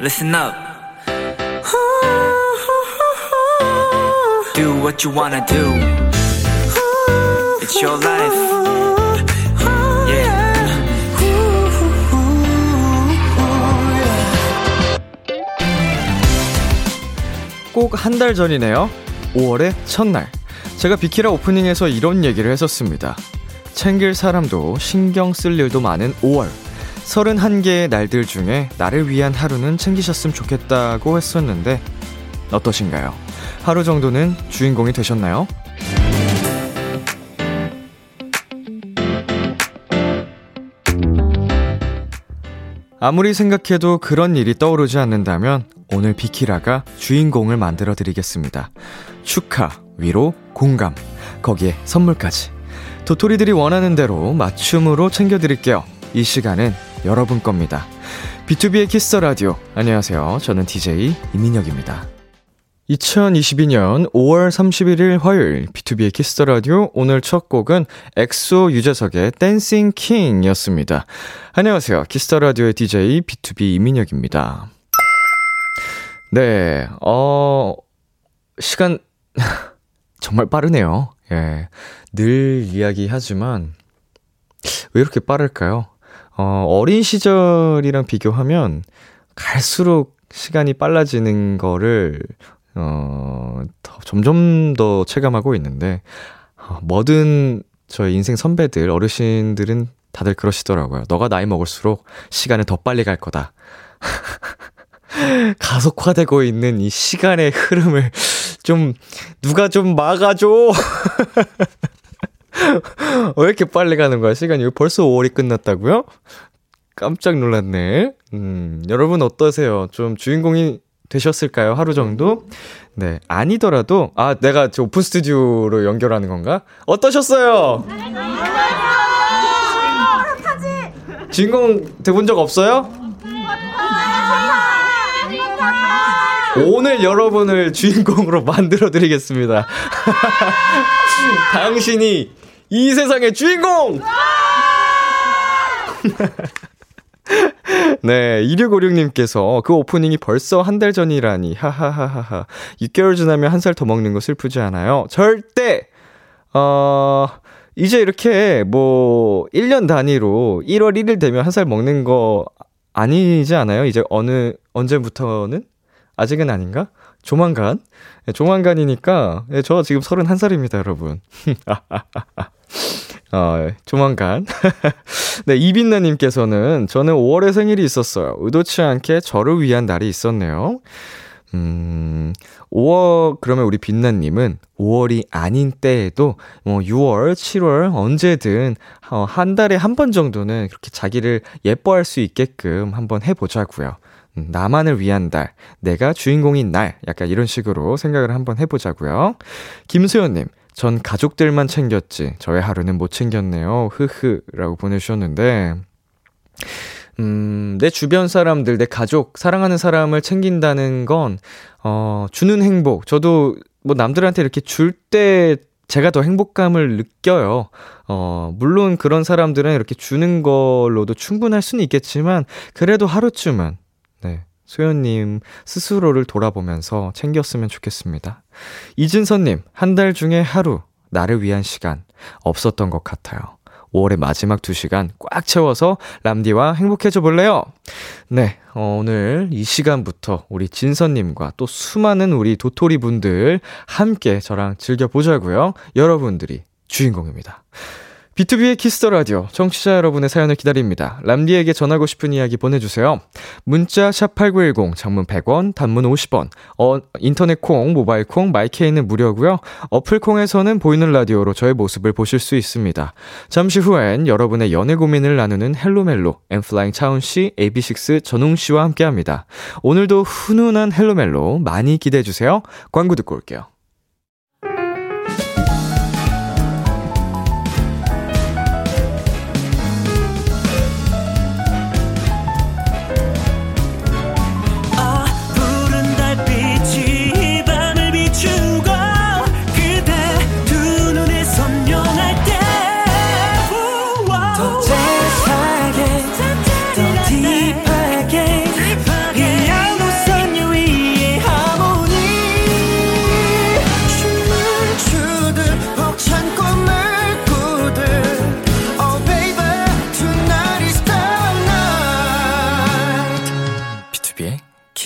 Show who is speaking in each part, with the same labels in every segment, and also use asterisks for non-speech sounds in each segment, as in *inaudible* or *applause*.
Speaker 1: listen up. Do what you wanna do. It's your life. Yeah.
Speaker 2: 꼭 한 달 전이네요. 5월의 첫날. 제가 비키라 오프닝에서 이런 얘기를 했었습니다. 챙길 사람도 신경 쓸 일도 많은 5월. 31개의 날들 중에 나를 위한 하루는 챙기셨으면 좋겠다고 했었는데, 어떠신가요? 하루 정도는 주인공이 되셨나요? 아무리 생각해도 그런 일이 떠오르지 않는다면 오늘 비키라가 주인공을 만들어 드리겠습니다. 축하, 위로, 공감, 거기에 선물까지. 도토리들이 원하는 대로 맞춤으로 챙겨 드릴게요. 이 시간은 여러분 겁니다. 비투비의 키스 더 라디오. 안녕하세요. 저는 DJ 이민혁입니다. 2022년 5월 31일 화요일 비투비의 키스 더 라디오 오늘 첫 곡은 엑소 유재석의 Dancing King이었습니다. 안녕하세요. 키스 더 라디오의 DJ 비투비 이민혁입니다. 네. 어 시간 *laughs* 정말 빠르네요. 예. 늘 이야기하지만 왜 이렇게 빠를까요? 어, 어린 시절이랑 비교하면 갈수록 시간이 빨라지는 거를 어, 더, 점점 더 체감하고 있는데 어, 뭐든 저희 인생 선배들, 어르신들은 다들 그러시더라고요. 너가 나이 먹을수록 시간은 더 빨리 갈 거다. *laughs* 가속화되고 있는 이 시간의 흐름을 좀 누가 좀 막아줘. *laughs* *laughs* 왜 이렇게 빨리 가는 거야, 시간이? 벌써 5월이 끝났다고요? 깜짝 놀랐네. 음, 여러분 어떠세요? 좀 주인공이 되셨을까요? 하루 정도? 네, 아니더라도, 아, 내가 저 오픈 스튜디오로 연결하는 건가? 어떠셨어요? 주인공 돼본 적 없어요? 오늘 여러분을 주인공으로 만들어 드리겠습니다. *laughs* 당신이 이 세상의 주인공! *laughs* 네, 2656님께서 그 오프닝이 벌써 한 달 전이라니, 하하하하하. 6개월 지나면 한 살 더 먹는 거 슬프지 않아요? 절대! 어, 이제 이렇게 뭐, 1년 단위로 1월 1일 되면 한 살 먹는 거 아니지 않아요? 이제 어느, 언제부터는? 아직은 아닌가? 조만간? 네, 조만간이니까, 네, 저 지금 31살입니다, 여러분. *laughs* *laughs* 어, 조만간. *laughs* 네, 이빈나님께서는 저는 5월에 생일이 있었어요. 의도치 않게 저를 위한 날이 있었네요. 음, 5월, 그러면 우리 빛나님은 5월이 아닌 때에도 뭐 6월, 7월 언제든 어, 한 달에 한 번 정도는 그렇게 자기를 예뻐할 수 있게끔 한번 해보자고요. 음, 나만을 위한 달, 내가 주인공인 날, 약간 이런 식으로 생각을 한번 해보자고요. 김수현님, 전 가족들만 챙겼지. 저의 하루는 못 챙겼네요. 흐흐. 라고 보내주셨는데, 음, 내 주변 사람들, 내 가족, 사랑하는 사람을 챙긴다는 건, 어, 주는 행복. 저도 뭐 남들한테 이렇게 줄 때 제가 더 행복감을 느껴요. 어, 물론 그런 사람들은 이렇게 주는 걸로도 충분할 수는 있겠지만, 그래도 하루쯤은, 네. 소연님 스스로를 돌아보면서 챙겼으면 좋겠습니다. 이진선님, 한 달 중에 하루, 나를 위한 시간, 없었던 것 같아요. 5월의 마지막 2시간 꽉 채워서 람디와 행복해져 볼래요? 네, 어, 오늘 이 시간부터 우리 진선님과 또 수많은 우리 도토리 분들 함께 저랑 즐겨보자고요. 여러분들이 주인공입니다. 비투비의 키스 더 라디오 청취자 여러분의 사연을 기다립니다. 람디에게 전하고 싶은 이야기 보내주세요. 문자 샵 #8910 장문 100원, 단문 50원. 어, 인터넷 콩, 모바일 콩, my K는 무료고요. 어플 콩에서는 보이는 라디오로 저의 모습을 보실 수 있습니다. 잠시 후엔 여러분의 연애 고민을 나누는 헬로멜로 엔플라잉 차훈 씨, AB6IX 전웅 씨와 함께합니다. 오늘도 훈훈한 헬로멜로 많이 기대해 주세요. 광고 듣고 올게요.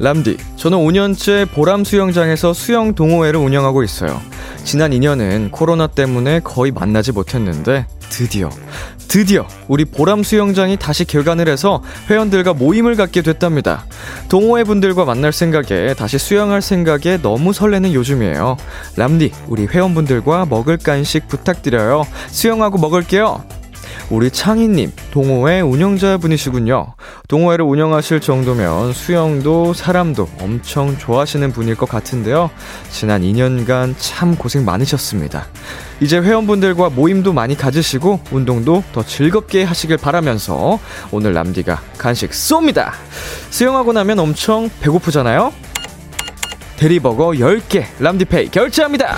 Speaker 2: 람디, 저는 5년째 보람 수영장에서 수영 동호회를 운영하고 있어요. 지난 2년은 코로나 때문에 거의 만나지 못했는데 드디어 드디어 우리 보람 수영장이 다시 개관을 해서 회원들과 모임을 갖게 됐답니다. 동호회 분들과 만날 생각에 다시 수영할 생각에 너무 설레는 요즘이에요. 람디, 우리 회원분들과 먹을 간식 부탁드려요. 수영하고 먹을게요. 우리 창희님, 동호회 운영자분이시군요. 동호회를 운영하실 정도면 수영도 사람도 엄청 좋아하시는 분일 것 같은데요. 지난 2년간 참 고생 많으셨습니다. 이제 회원분들과 모임도 많이 가지시고 운동도 더 즐겁게 하시길 바라면서 오늘 남디가 간식 쏩니다. 수영하고 나면 엄청 배고프잖아요? 대리버거 10개 람디페이 결제합니다.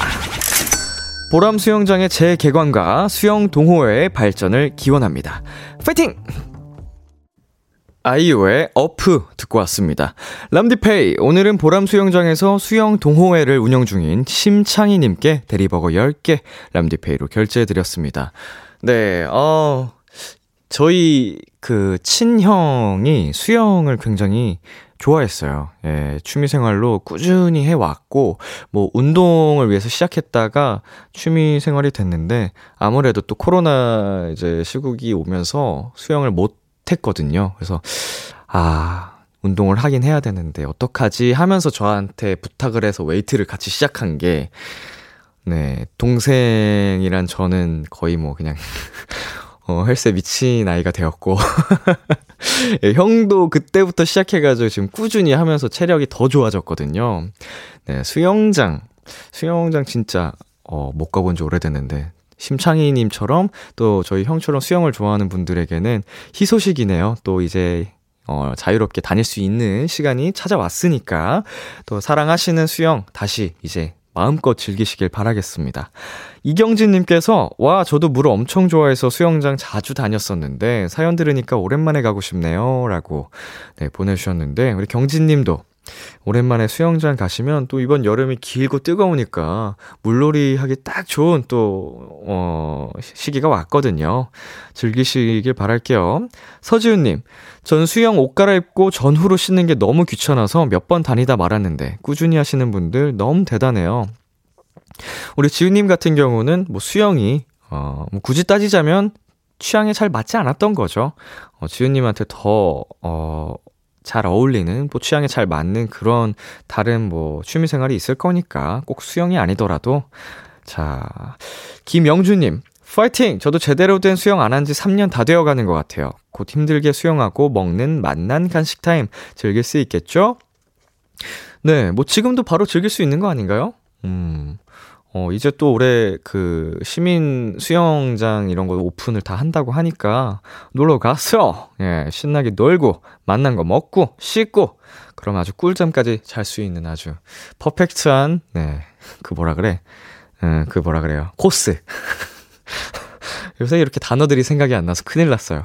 Speaker 2: 보람 수영장의 재개관과 수영 동호회의 발전을 기원합니다. 파이팅! 아이유의 어프 듣고 왔습니다. 람디페이, 오늘은 보람 수영장에서 수영 동호회를 운영 중인 심창희님께 대리버거 10개 람디페이로 결제해드렸습니다. 네, 어, 저희 그 친형이 수영을 굉장히 좋아했어요. 예, 취미 생활로 꾸준히 해왔고, 뭐, 운동을 위해서 시작했다가 취미 생활이 됐는데, 아무래도 또 코로나 이제 시국이 오면서 수영을 못 했거든요. 그래서, 아, 운동을 하긴 해야 되는데, 어떡하지 하면서 저한테 부탁을 해서 웨이트를 같이 시작한 게, 네, 동생이란 저는 거의 뭐 그냥, *laughs* 어, 헬스에 미친 아이가 되었고, *laughs* 예, 형도 그때부터 시작해가지고 지금 꾸준히 하면서 체력이 더 좋아졌거든요. 네, 수영장, 수영장 진짜, 어, 못 가본 지 오래됐는데, 심창희님처럼 또 저희 형처럼 수영을 좋아하는 분들에게는 희소식이네요. 또 이제 어, 자유롭게 다닐 수 있는 시간이 찾아왔으니까 또 사랑하시는 수영 다시 이제 마음껏 즐기시길 바라겠습니다. 이경진님께서, 와, 저도 물을 엄청 좋아해서 수영장 자주 다녔었는데, 사연 들으니까 오랜만에 가고 싶네요. 라고, 네, 보내주셨는데, 우리 경진님도, 오랜만에 수영장 가시면 또 이번 여름이 길고 뜨거우니까 물놀이 하기 딱 좋은 또, 어, 시기가 왔거든요. 즐기시길 바랄게요. 서지훈님, 전 수영 옷 갈아입고 전후로 씻는 게 너무 귀찮아서 몇 번 다니다 말았는데 꾸준히 하시는 분들 너무 대단해요. 우리 지훈님 같은 경우는 뭐 수영이, 어, 뭐 굳이 따지자면 취향에 잘 맞지 않았던 거죠. 어, 지훈님한테 더, 어, 잘 어울리는, 뭐 취향에 잘 맞는 그런 다른 뭐 취미 생활이 있을 거니까 꼭 수영이 아니더라도. 자, 김영주님. 파이팅! 저도 제대로 된 수영 안 한 지 3년 다 되어 가는 것 같아요. 곧 힘들게 수영하고 먹는 맛난 간식 타임 즐길 수 있겠죠? 네, 뭐 지금도 바로 즐길 수 있는 거 아닌가요? 음, 어, 이제 또 올해 그 시민 수영장 이런 거 오픈을 다 한다고 하니까 놀러 가서. 예, 신나게 놀고 맛난 거 먹고 씻고 그럼 아주 꿀잠까지 잘 수 있는 아주 perfect한 네. 그 뭐라 그래? 음, 그 뭐라 그래요? 코스. *laughs* 요새 이렇게 단어들이 생각이 안 나서 큰일 났어요.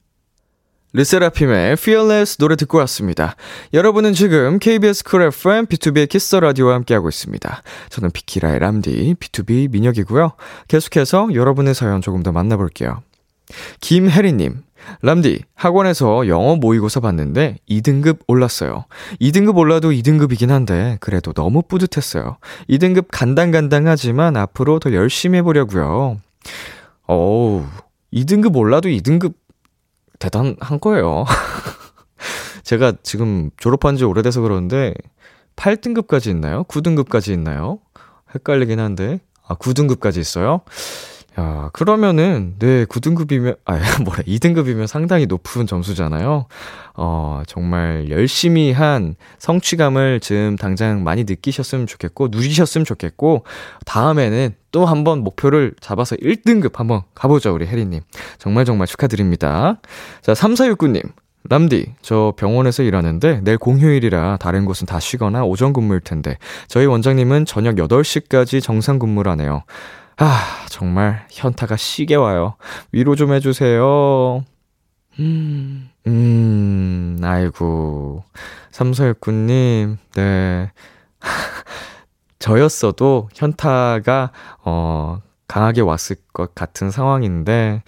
Speaker 2: 르세라핌의 Fearless 노래 듣고 왔습니다. 여러분은 지금 KBS 쿨 FM 비투비의 키스 더 라디오와 함께하고 있습니다. 저는 비키라의 람디 B2B 민혁이고요. 계속해서 여러분의 사연 조금 더 만나볼게요. 김혜리님, 람디, 학원에서 영어 모의고사 봤는데 2등급 올랐어요. 2등급 올라도 2등급이긴 한데, 그래도 너무 뿌듯했어요. 2등급 간당간당하지만 앞으로 더 열심히 해보려고요. 어우, 2등급 올라도 2등급 대단한 거예요. *laughs* 제가 지금 졸업한 지 오래돼서 그러는데 8등급까지 있나요? 9등급까지 있나요? 헷갈리긴 한데. 아, 9등급까지 있어요? 야, 그러면은, 네, 9등급이면, 아, *laughs* 뭐래, 2등급이면 상당히 높은 점수잖아요. 어, 정말 열심히 한 성취감을 지금 당장 많이 느끼셨으면 좋겠고, 누리셨으면 좋겠고, 다음에는 또 한번 목표를 잡아서 1등급 한번 가보죠, 우리 혜리님. 정말 정말 축하드립니다. 자, 3469님. 람디, 저 병원에서 일하는데 내일 공휴일이라 다른 곳은 다 쉬거나 오전 근무일 텐데 저희 원장님은 저녁 8시까지 정상 근무를 하네요. 아, 정말 현타가 시게 와요. 위로 좀 해주세요. 음, 음, 아이고. 삼서육구님, 네. *laughs* 저였어도 현타가, 어, 강하게 왔을 것 같은 상황인데,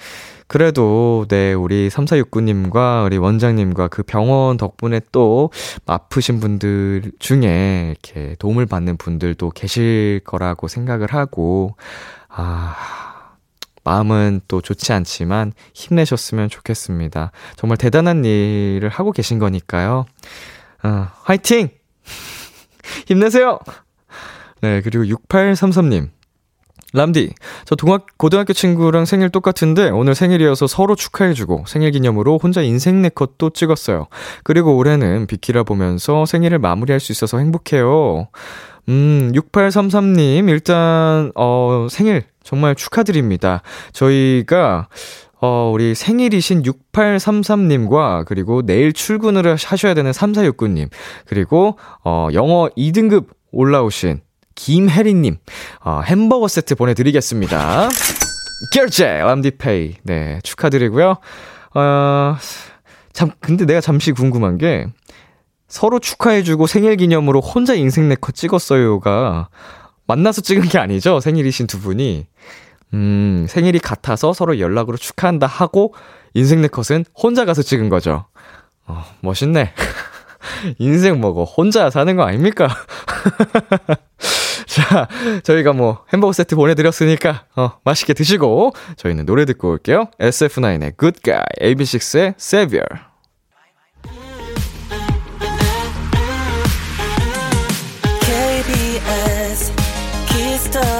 Speaker 2: 그래도, 네, 우리 3469님과 우리 원장님과 그 병원 덕분에 또 아프신 분들 중에 이렇게 도움을 받는 분들도 계실 거라고 생각을 하고, 아, 마음은 또 좋지 않지만 힘내셨으면 좋겠습니다. 정말 대단한 일을 하고 계신 거니까요. 어, 화이팅! *laughs* 힘내세요! 네, 그리고 6833님. 람디, 저 동학, 고등학교 친구랑 생일 똑같은데 오늘 생일이어서 서로 축하해주고 생일 기념으로 혼자 인생 네컷도 찍었어요. 그리고 올해는 비키라 보면서 생일을 마무리할 수 있어서 행복해요. 음, 6833님, 일단, 어, 생일 정말 축하드립니다. 저희가, 어, 우리 생일이신 6833님과, 그리고 내일 출근을 하셔야 되는 3469님, 그리고, 어, 영어 2등급 올라오신 김혜리님, 어, 햄버거 세트 보내드리겠습니다. 결제, 람디페이. 네, 축하드리고요. 어, 참, 근데 내가 잠시 궁금한 게, 서로 축하해주고 생일 기념으로 혼자 인생 네컷 찍었어요가 만나서 찍은 게 아니죠? 생일이신 두 분이. 음, 생일이 같아서 서로 연락으로 축하한다 하고 인생 네컷은 혼자 가서 찍은 거죠. 어, 멋있네. *laughs* 인생 뭐고 혼자 사는 거 아닙니까? *laughs* 자, 저희가 뭐 햄버거 세트 보내드렸으니까 어, 맛있게 드시고 저희는 노래 듣고 올게요. SF9의 Good Guy, AB6IX의 Savior.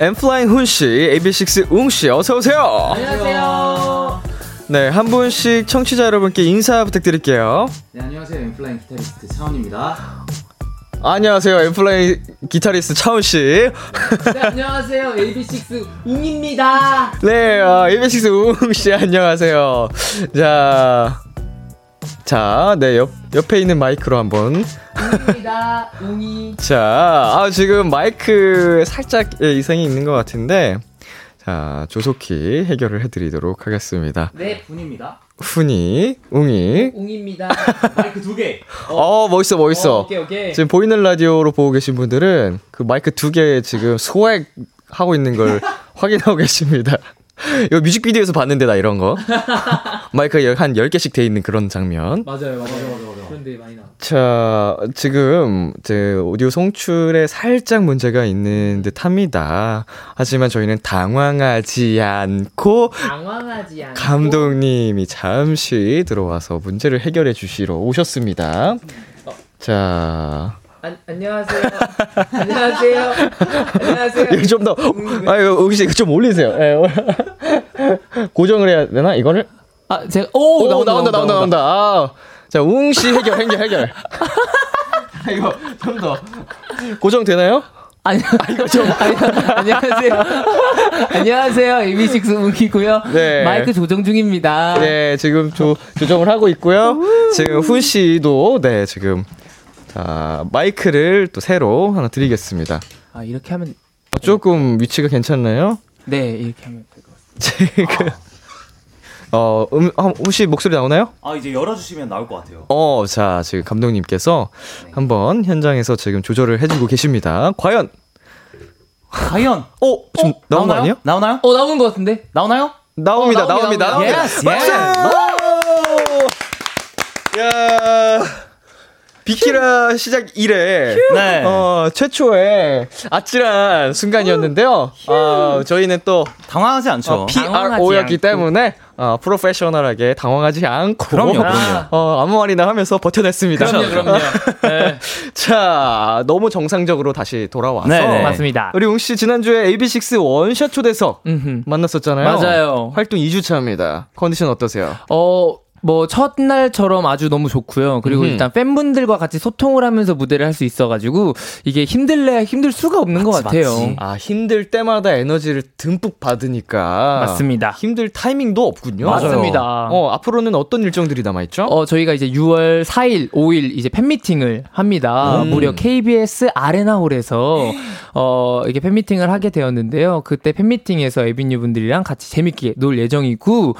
Speaker 2: 엠플라잉 훈씨, AB6 웅씨, 어서오세요!
Speaker 3: 안녕하세요
Speaker 2: 네, 한 분씩 청취자 여러분께 인사 부탁드릴게요.
Speaker 3: 네 안녕하세요 엠플라잉 기타리스트 차원입니다
Speaker 2: 안녕하세요, 엠플라잉 기타리스트 차훈씨.
Speaker 3: 네 안녕하세요 AB6 웅입니다
Speaker 2: 네, 어, AB6 웅씨, 안녕하세요. 자, 자, 네, 옆, 옆에 있는 마이크로 한번.
Speaker 3: 웅입니다 웅이 *laughs*
Speaker 2: 자, 아, 지금 마이크 살짝 예, 이상이 있는 것 같은데, 자, 조속히 해결을 해드리도록 하겠습니다.
Speaker 3: 네 분입니다
Speaker 2: 훈이, 웅이.
Speaker 3: 웅입니다 마이크 두 개 *laughs*
Speaker 2: 어, 멋있어, 멋있어.
Speaker 3: 오케이 오케이
Speaker 2: 지금 보이는 라디오로 보고 계신 분들은 그 마이크 두 개 지금 소액 하고 있는 걸 *laughs* 확인하고 계십니다. 이거 뮤직비디오에서 봤는데, 나 이런 거. *laughs* 마이크가 한 10개씩 돼 있는 그런 장면.
Speaker 3: 맞아요 맞아요 맞아요 그런데 많이 나
Speaker 2: 자, 지금, 제 오디오 송출에 살짝 문제가 있는 듯 합니다. 하지만 저희는 당황하지 않고,
Speaker 3: 당황하지 않고
Speaker 2: 감독님이 잠시 들어와서 문제를 해결해 주시러 오셨습니다. 자,
Speaker 3: 안, 안녕하세요 안녕하세요 안녕하세요
Speaker 2: 이거 좀 더, 아유, 혹시 이거 좀 올리세요. 예. *laughs* 고정을 해야 되나? 이거를?
Speaker 3: 아 제가 오,
Speaker 2: 오, 나온다, 나온다, 나온다, 나온다. 아, 자, 웅씨 해결, 해결, 해결. *laughs* 아, 이거 좀 더. 고정되나요?
Speaker 3: 아니, 이거 좀. 안녕하세요. 안녕하세요. AB6 웅이고요.
Speaker 2: 네.
Speaker 3: 마이크 조정 중입니다.
Speaker 2: 네, 지금 조, 조정을 하고 있고요. 지금 훈 씨도, 네, 지금, 자, 마이크를 또 새로 하나 드리겠습니다.
Speaker 3: 아, 이렇게 하면,
Speaker 2: 조금 위치가 괜찮나요?
Speaker 3: 네, 이렇게 하면 될 것 같습니다.
Speaker 2: 지금, 어, 음, 아, 혹시 목소리 나오나요?
Speaker 4: 아 이제 열어주시면 나올 것 같아요.
Speaker 2: 어, 자, 지금 감독님께서 한번 현장에서 지금 조절을 해주고 계십니다. 과연,
Speaker 4: 과연
Speaker 2: 어, 지금 나온 거
Speaker 4: 나오나요?
Speaker 2: 아니에요?
Speaker 4: 나오나요?
Speaker 3: 어, 나온 것 같은데?
Speaker 4: 나오나요?
Speaker 2: 나옵니다,
Speaker 3: 어, 나옵니다,
Speaker 2: 나옵니다.
Speaker 4: Yes,
Speaker 2: 박수! 야 비키라 시작 이래
Speaker 4: 네.
Speaker 2: 어, 최초의 아찔한 순간이었는데요. 어, 저희는 또
Speaker 4: 당황하지 않죠.
Speaker 2: 어, PRO였기 때문에 어, 프로페셔널하게 당황하지 않고
Speaker 4: 그럼요, 그럼요.
Speaker 2: 어, 아무 말이나 하면서 버텨냈습니다.
Speaker 3: 그럼요, 그럼요. *laughs* 네,
Speaker 2: 자, 너무 정상적으로 다시 돌아와서
Speaker 4: 네, 네.
Speaker 3: 맞습니다.
Speaker 2: 우리 웅씨 지난주에 AB6 원샷 초대석. 만났었잖아요.
Speaker 3: 맞아요.
Speaker 2: 활동 2주 차입니다. 컨디션 어떠세요?
Speaker 3: 어, 뭐, 첫날처럼 아주 너무 좋고요. 그리고
Speaker 2: 음흠.
Speaker 3: 일단 팬분들과 같이 소통을 하면서 무대를 할 수 있어가지고, 이게 힘들래 힘들 수가 없는 것
Speaker 4: 맞지,
Speaker 3: 같아요.
Speaker 4: 맞지.
Speaker 2: 아, 힘들 때마다 에너지를 듬뿍 받으니까.
Speaker 3: 맞습니다.
Speaker 2: 힘들 타이밍도 없군요.
Speaker 3: 맞습니다.
Speaker 2: 어, 앞으로는 어떤 일정들이 남아 있죠?
Speaker 3: 어, 저희가 이제 6월 4일, 5일 이제 팬 미팅을 합니다.
Speaker 2: 음.
Speaker 3: 무려 KBS 아레나홀에서 어, 이게 팬 미팅을 하게 되었는데요. 그때 팬 미팅에서 에비뉴 분들이랑 같이 재밌게 놀 예정이고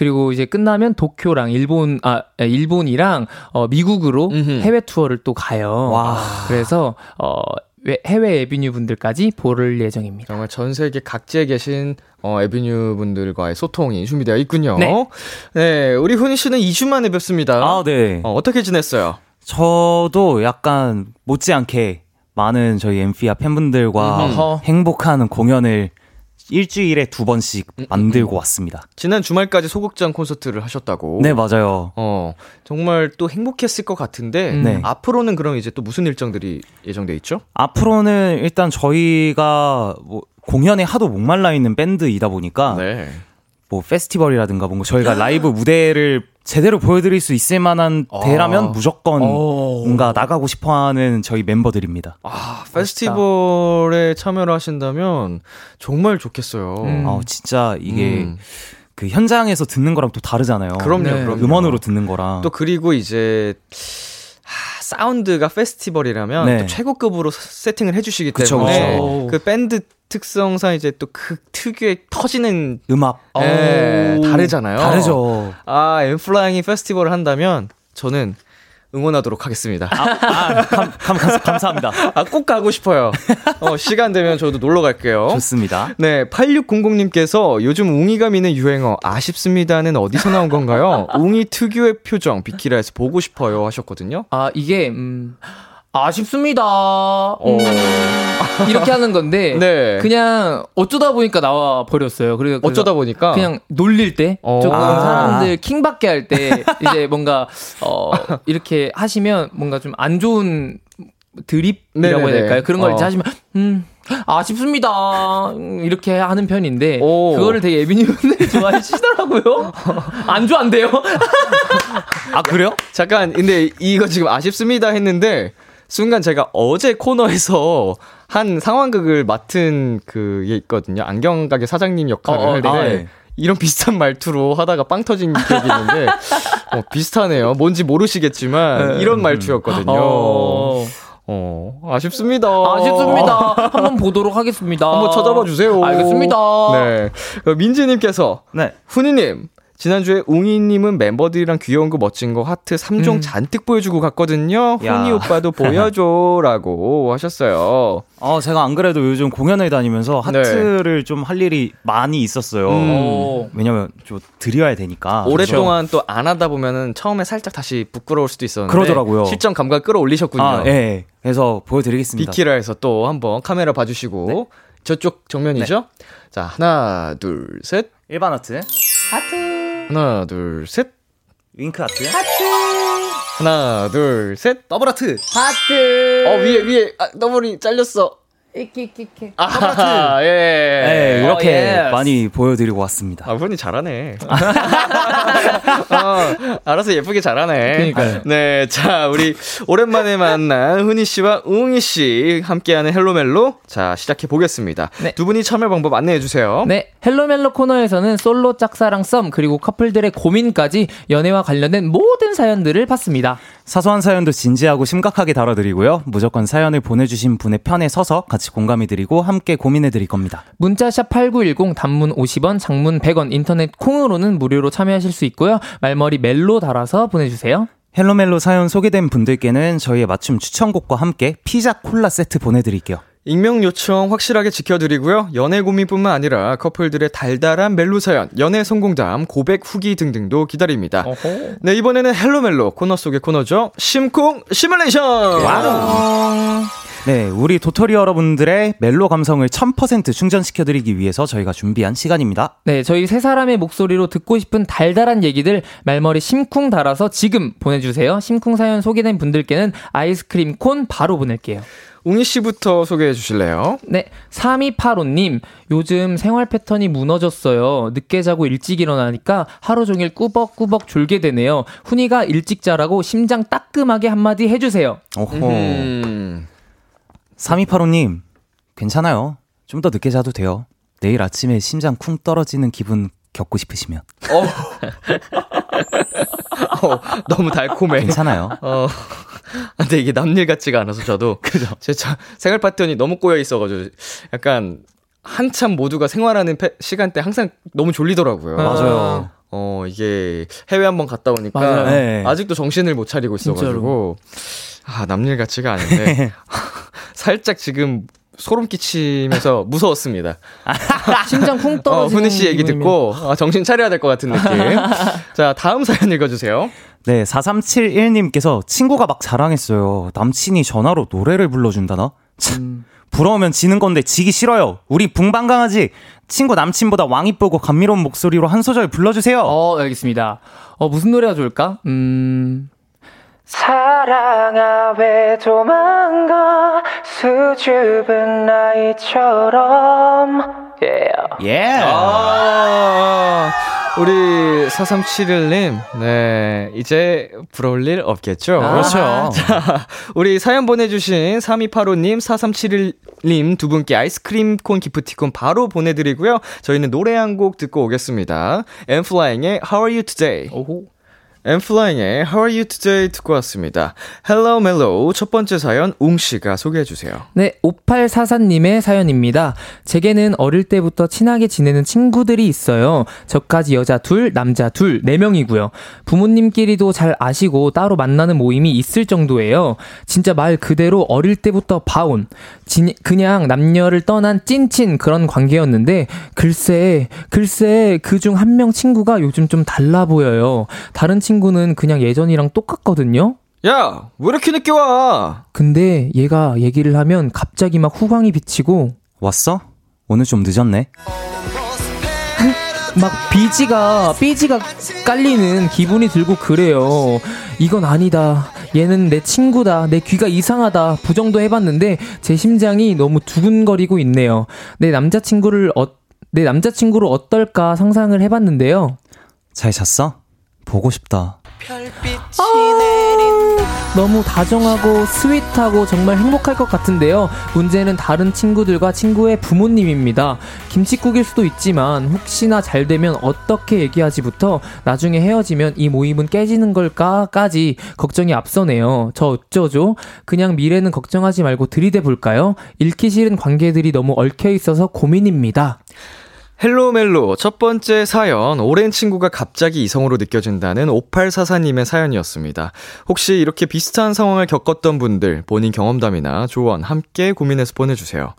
Speaker 3: 그리고 이제 끝나면 도쿄랑 일본 아 일본이랑 어, 미국으로
Speaker 2: 음흠.
Speaker 3: 해외 투어를 또 가요.
Speaker 4: 와.
Speaker 3: 그래서 어 외- 해외 에비뉴 분들까지 볼 예정입니다.
Speaker 2: 정말 전 세계 각지에 계신 어, 에비뉴 분들과의 소통이 준비되어 있군요.
Speaker 3: 네.
Speaker 2: 네, 우리 훈이 씨는 2주 만에 뵙습니다.
Speaker 4: 아 네.
Speaker 2: 어, 어떻게 지냈어요?
Speaker 4: 저도 약간 못지않게 많은 저희 엔피아 팬분들과
Speaker 3: 어허.
Speaker 4: 행복한 공연을 일주일에 두 번씩 만들고 왔습니다.
Speaker 2: 지난 주말까지 소극장 콘서트를 하셨다고.
Speaker 4: 네 맞아요.
Speaker 2: 어, 정말 또 행복했을 것 같은데
Speaker 3: 음.
Speaker 4: 네.
Speaker 2: 앞으로는 그럼 이제 또 무슨 일정들이 예정돼 있죠?
Speaker 4: 앞으로는 일단 저희가 뭐 공연에 하도 목말라 있는 밴드이다 보니까
Speaker 2: 네.
Speaker 4: 뭐 페스티벌이라든가 뭔가 저희가 *gasps* 라이브 무대를 제대로 보여드릴 수 있을 만한
Speaker 2: 아.
Speaker 4: 대라면 무조건
Speaker 3: 오.
Speaker 4: 뭔가 나가고 싶어하는 저희 멤버들입니다.
Speaker 2: 아, 페스티벌에 참여를 하신다면 정말 좋겠어요.
Speaker 3: 음.
Speaker 4: 아 진짜 이게
Speaker 2: 음.
Speaker 4: 그 현장에서 듣는 거랑 또 다르잖아요.
Speaker 2: 그럼요,
Speaker 3: 네.
Speaker 2: 그럼요.
Speaker 4: 음원으로 듣는 거랑
Speaker 2: 또 그리고 이제 하, 사운드가 페스티벌이라면
Speaker 4: 네.
Speaker 2: 또 최고급으로 세팅을 해주시기
Speaker 4: 그쵸,
Speaker 2: 때문에
Speaker 3: 그쵸.
Speaker 2: 그 밴드 특성상 이제 또 그 특유의 터지는
Speaker 4: 음악
Speaker 2: 예,
Speaker 3: 오.
Speaker 2: 다르잖아요.
Speaker 4: 다르죠.
Speaker 2: 아, 엠플라잉이 페스티벌을 한다면 저는 응원하도록 하겠습니다.
Speaker 4: 아, 감, 감, 감, 감 사합니다.
Speaker 2: 아, 꼭 가고 싶어요. 어, 시간 되면 저도 놀러 갈게요.
Speaker 4: 좋습니다.
Speaker 2: 네, 8600님께서 요즘 웅이가 미는 유행어 아쉽습니다는 어디서 나온 건가요? 웅이 특유의 표정 비키라에서 보고 싶어요 하셨거든요.
Speaker 3: 아 이게 음 아쉽습니다.
Speaker 2: 어.
Speaker 3: 이렇게 하는 건데 *laughs*
Speaker 2: 네.
Speaker 3: 그냥 어쩌다 보니까 나와 버렸어요. 그래서
Speaker 2: 어쩌다 보니까
Speaker 3: 그냥 놀릴 때
Speaker 2: 어.
Speaker 3: 조금
Speaker 4: 아.
Speaker 3: 사람들 킹받게 할 때 이제 뭔가 어 이렇게 하시면 뭔가 좀 안 좋은 드립이라고. 해야 될까요? 그런 걸 이제
Speaker 2: 어.
Speaker 3: 하시면 음 아쉽습니다 음, 이렇게 하는 편인데
Speaker 2: 오.
Speaker 3: 그거를 되게 에비뉴 분들이 *laughs* 좋아하시더라고요. 안 좋아한대요. *laughs*
Speaker 4: 아, 그래요?
Speaker 2: 잠깐 근데 이거 지금 아쉽습니다 했는데 순간 제가 어제 코너에서 *laughs* 한 상황극을 맡은 그게 있거든요. 안경 가게 사장님 역할을
Speaker 3: 어, 어,
Speaker 2: 할 때.
Speaker 4: 아, 네.
Speaker 2: 이런 비슷한 말투로 하다가 빵 터진 기억이 있는데 *laughs* 어, 비슷하네요. 뭔지 모르시겠지만 이런 말투였거든요.
Speaker 3: 어,
Speaker 2: 어, 아쉽습니다.
Speaker 3: 아쉽습니다. *laughs* 한번 보도록 하겠습니다.
Speaker 2: 한번 찾아봐 주세요.
Speaker 3: 알겠습니다.
Speaker 2: 네. 어, 민지님께서
Speaker 4: 네.
Speaker 2: 훈이님 지난주에 웅이님은 멤버들이랑 귀여운 거 멋진 거 하트 3종
Speaker 3: 음.
Speaker 2: 잔뜩 보여주고 갔거든요.
Speaker 4: 야.
Speaker 2: 훈이 오빠도 보여줘라고 *laughs* 하셨어요.
Speaker 4: 어, 제가 안 그래도 요즘 공연을 다니면서
Speaker 2: 네.
Speaker 4: 하트를 좀할 일이 많이 있었어요.
Speaker 2: 음.
Speaker 3: 오.
Speaker 4: 왜냐면 좀 드려야 되니까.
Speaker 2: 오랫동안 또안 하다 보면은 처음에 살짝 다시 부끄러울 수도 있었는데
Speaker 4: 그러더라고요.
Speaker 2: 실전 감각 끌어올리셨군요.
Speaker 4: 아, 예. 예. 그래서 보여드리겠습니다.
Speaker 2: 비키라에서 또 한번 카메라 봐주시고
Speaker 4: 네.
Speaker 2: 저쪽 정면이죠? 자 하나 둘 셋.
Speaker 4: 일반 하트,
Speaker 2: 하 나 둘 셋.
Speaker 4: 윙크 하트,
Speaker 2: 하나 둘 셋.
Speaker 4: 더블 하트.
Speaker 3: 하트.
Speaker 2: 어 위에 위에 아, 네 머리 잘렸어.
Speaker 3: 이키키키.
Speaker 2: 아, 예.
Speaker 4: 네, 이렇게
Speaker 3: 어.
Speaker 4: 많이 보여드리고 왔습니다.
Speaker 2: 아, 훈이 잘하네. *laughs* 어, 알아서 예쁘게 잘하네.
Speaker 3: 그러니까요.
Speaker 2: 네, 자, 우리 오랜만에 만난 훈이 씨와 웅이 씨 함께하는 헬로멜로. 자, 시작해 보겠습니다.
Speaker 3: 네.
Speaker 2: 두 분이 참여 방법 안내해 주세요.
Speaker 3: 네, 헬로멜로 코너에서는 솔로 짝사랑 썸 그리고 커플들의 고민까지 연애와 관련된 모든 사연들을 받습니다.
Speaker 4: 사소한 사연도 진지하고 심각하게 다뤄드리고요. 무조건 사연을 보내주신 분의 편에 서서 같이 공감해 드리고 함께 고민해 드릴 겁니다.
Speaker 3: 문자샵 8910 단문 50원, 장문 100원, 인터넷 콩으로는 무료로 참여하실 수 있고요. 말머리 멜로 달아서 보내 주세요.
Speaker 4: 헬로멜로 사연 소개된 분들께는 저희의 맞춤 추천곡과 함께 피자 콜라 세트 보내 드릴게요.
Speaker 2: 익명 요청 확실하게 지켜드리고요. 연애 고민뿐만 아니라 커플들의 달달한 멜로 사연, 연애 성공담, 고백 후기 등등도 기다립니다. 네, 이번에는 헬로멜로 코너 속의 코너죠. 심쿵 시뮬레이션!
Speaker 4: 네, 우리 도토리 여러분들의 멜로 감성을 1000% 충전시켜드리기 위해서 저희가 준비한 시간입니다.
Speaker 3: 네, 저희 세 사람의 목소리로 듣고 싶은 달달한 얘기들 말머리 심쿵 달아서 지금 보내주세요. 심쿵 사연 소개된 분들께는 아이스크림 콘 바로 보낼게요.
Speaker 2: 웅이 씨부터 소개해 주실래요?
Speaker 3: 네, 3285님, 요즘 생활 패턴이 무너졌어요. 늦게 자고 일찍 일어나니까 하루 종일 꾸벅꾸벅 졸게 되네요. 훈이가 일찍 자라고 심장 따끔하게 한마디 해주세요.
Speaker 4: 오호.
Speaker 2: 음.
Speaker 4: 3285님, 괜찮아요. 좀 더 늦게 자도 돼요. 내일 아침에 심장 쿵 떨어지는 기분 겪고 싶으시면.
Speaker 2: 어, *laughs* 너무 달콤해.
Speaker 4: 괜찮아요.
Speaker 2: 어. 근데 이게 남일 같지가 않아서 저도 *laughs* 그죠. 제 자, 생활 파트너이 너무 꼬여 있어가지고 약간 한참 모두가 생활하는 패, 시간대 항상 너무 졸리더라고요.
Speaker 4: 맞아요.
Speaker 2: 어 이게 해외 한번 갔다 오니까
Speaker 3: 맞아요.
Speaker 4: 네.
Speaker 2: 아직도 정신을 못 차리고 있어가지고 아 남일 같지가 않은데 *laughs* 살짝 지금 소름 끼치면서 무서웠습니다. *laughs*
Speaker 3: 심장 쿵
Speaker 2: 어,
Speaker 3: 떨어지는
Speaker 2: 훈이 씨 얘기. 듣고 아, 정신 차려야 될 것 같은 느낌. *laughs* 자 다음 사연 읽어주세요.
Speaker 4: 네, 4371님께서 친구가 막 자랑했어요. 남친이 전화로 노래를 불러준다나? 참, 부러우면 지는 건데 지기 싫어요. 우리 붕방강아지 친구 남친보다 왕 이쁘고 감미로운 목소리로 한 소절 불러주세요.
Speaker 3: 어, 알겠습니다. 어, 무슨 노래가 좋을까? 음.
Speaker 5: 사랑아 왜 도망가 수줍은 나이처럼 yeah.
Speaker 4: 예.
Speaker 2: 아, 우리 4371님, 네, 이제 부러울 일 없겠죠?
Speaker 4: 그렇죠. *laughs*
Speaker 2: 자, 우리 사연 보내주신 3285님, 4371님 두 분께 아이스크림 콘 기프티콘 바로 보내드리고요. 저희는 노래 한 곡 듣고 오겠습니다. 엠플라잉의 How are you today?
Speaker 3: 오호.
Speaker 2: 엠플라잉의 How are you today 듣고 왔습니다. Hello Mellow 첫 번째 사연 웅씨가 소개해 주세요.
Speaker 3: 네, 5844님의 사연입니다. 제게는 어릴 때부터 친하게 지내는 친구들이 있어요. 저까지 여자 둘, 남자 둘, 네 명이고요 부모님끼리도 잘 아시고 따로 만나는 모임이 있을 정도예요. 진짜 말 그대로 어릴 때부터 봐온, 진, 그냥 남녀를 떠난 찐친 그런 관계였는데, 글쎄, 글쎄, 그중 한 명 친구가 요즘 좀 달라 보여요. 다른 친구 는 그냥 예전이랑 똑같거든요.
Speaker 2: 야, 왜 이렇게 늦게 와?
Speaker 3: 근데 얘가 얘기를 하면 갑자기 막 후광이 비치고
Speaker 4: 왔어? 오늘 좀 늦었네.
Speaker 3: 막 비지가 삐지가 깔리는 기분이 들고 그래요. 이건 아니다. 얘는 내 친구다. 내 귀가 이상하다. 부정도 해봤는데 제 심장이 너무 두근거리고 있네요. 내 남자친구를 어, 내 남자친구를 어떨까 상상을 해봤는데요.
Speaker 4: 잘 잤어? 보고 싶다.
Speaker 5: 내린다
Speaker 3: 너무 다정하고 sweet하고 정말 행복할 것 같은데요. 문제는 다른 친구들과 친구의 부모님입니다. 김치국일 수도 있지만 혹시나 잘 되면 어떻게 얘기하지부터 나중에 헤어지면 이 모임은 깨지는 걸까까지 걱정이 앞서네요. 저 어쩌죠? 그냥 미래는 걱정하지 말고 들이대 볼까요? 잃기 싫은 관계들이 너무 얽혀 있어서 고민입니다.
Speaker 2: 헬로멜로 첫 번째 사연 오랜 친구가 갑자기 이성으로 느껴진다는 5844님의 사연이었습니다. 혹시 이렇게 비슷한 상황을 겪었던 분들 본인 경험담이나 조언 함께 고민해서 보내주세요.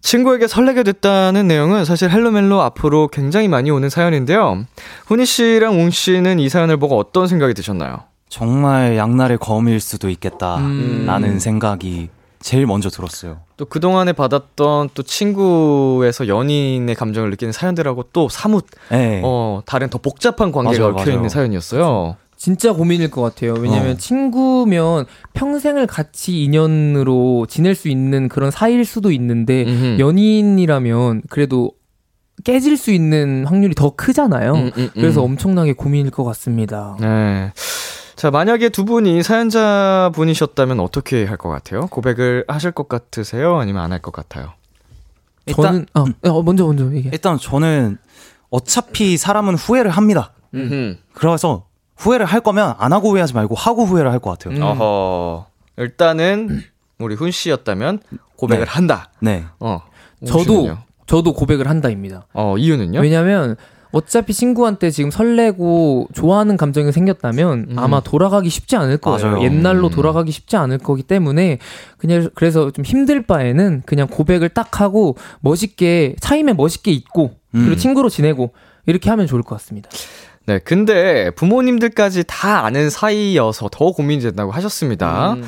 Speaker 2: 친구에게 설레게 됐다는 내용은 사실 헬로멜로 앞으로 굉장히 많이 오는 사연인데요. 훈이 씨랑 웅 씨는 이 사연을 보고 어떤 생각이 드셨나요?
Speaker 4: 정말 양날의 검일 수도 있겠다.
Speaker 3: 음.
Speaker 4: 라는 생각이 제일 먼저 들었어요.
Speaker 2: 또 그동안에 받았던 또 친구에서 연인의 감정을 느끼는 사연들하고 또 사뭇
Speaker 4: 네.
Speaker 2: 어, 다른 더 복잡한 관계가
Speaker 4: 맞아요,
Speaker 2: 얽혀
Speaker 4: 맞아요.
Speaker 2: 있는 사연이었어요.
Speaker 3: 진짜 고민일 것 같아요. 왜냐면
Speaker 4: 어.
Speaker 3: 친구면 평생을 같이 인연으로 지낼 수 있는 그런 사이일 수도 있는데
Speaker 2: 음흠.
Speaker 3: 연인이라면 그래도 깨질 수 있는 확률이 더 크잖아요.
Speaker 2: 음, 음, 음.
Speaker 3: 그래서 엄청나게 고민일 것 같습니다.
Speaker 2: 네. 자, 만약에 두 분이 사연자 분이셨다면 어떻게 할 것 같아요? 고백을 하실 것 같으세요? 아니면 안 할 것 같아요?
Speaker 3: 저는 어, 어, 먼저 먼저 얘기해.
Speaker 4: 일단 저는 어차피 사람은 후회를 합니다.
Speaker 2: 음.
Speaker 4: 그래서 후회를 할 거면 안 하고 후회하지 말고 하고 후회를 할 것 같아요.
Speaker 3: 음.
Speaker 2: 어허. 일단은 우리 훈 씨였다면 고백을
Speaker 4: 네.
Speaker 2: 한다.
Speaker 4: 네.
Speaker 2: 어.
Speaker 3: 저도? 저도 고백을 한다입니다.
Speaker 2: 어, 이유는요?
Speaker 3: 왜냐면 어차피 친구한테 지금 설레고 좋아하는 감정이 생겼다면
Speaker 2: 음.
Speaker 3: 아마 돌아가기 쉽지 않을 거예요.
Speaker 4: 맞아요.
Speaker 3: 옛날로
Speaker 2: 음.
Speaker 3: 돌아가기 쉽지 않을 거기 때문에 그냥 그래서 좀 힘들 바에는 그냥 고백을 딱 하고 멋있게 차임에 멋있게 그리고
Speaker 4: 음.
Speaker 3: 친구로 지내고 이렇게 하면 좋을 것 같습니다.
Speaker 2: 네, 근데 부모님들까지 다 아는 사이여서 더 고민이 된다고 하셨습니다. 음,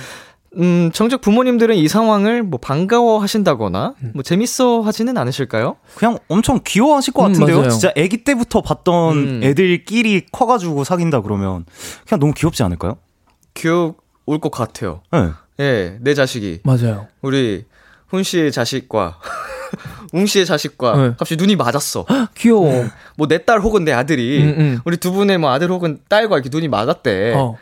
Speaker 2: 정작 부모님들은 이 상황을 뭐 반가워 하신다거나 뭐 재밌어 하지는 않으실까요?
Speaker 4: 그냥 엄청 귀여워하실 것
Speaker 3: 음,
Speaker 4: 같은데요.
Speaker 3: 맞아요.
Speaker 4: 진짜 아기 때부터 봤던
Speaker 2: 음.
Speaker 4: 애들끼리 커가지고 사귄다 그러면 그냥 너무 귀엽지 않을까요?
Speaker 2: 귀여울 것 같아요.
Speaker 4: 네.
Speaker 2: 예, 내 자식이.
Speaker 3: 맞아요.
Speaker 2: 우리 훈 씨의 자식과 *laughs* 웅 씨의 자식과
Speaker 3: 네.
Speaker 2: 갑자기 눈이 맞았어.
Speaker 3: 귀여워.
Speaker 2: 뭐 내 딸 혹은 내 아들이
Speaker 3: 음, 음.
Speaker 2: 우리 두 분의 뭐 아들 혹은 딸과 이렇게 눈이 맞았대. 어.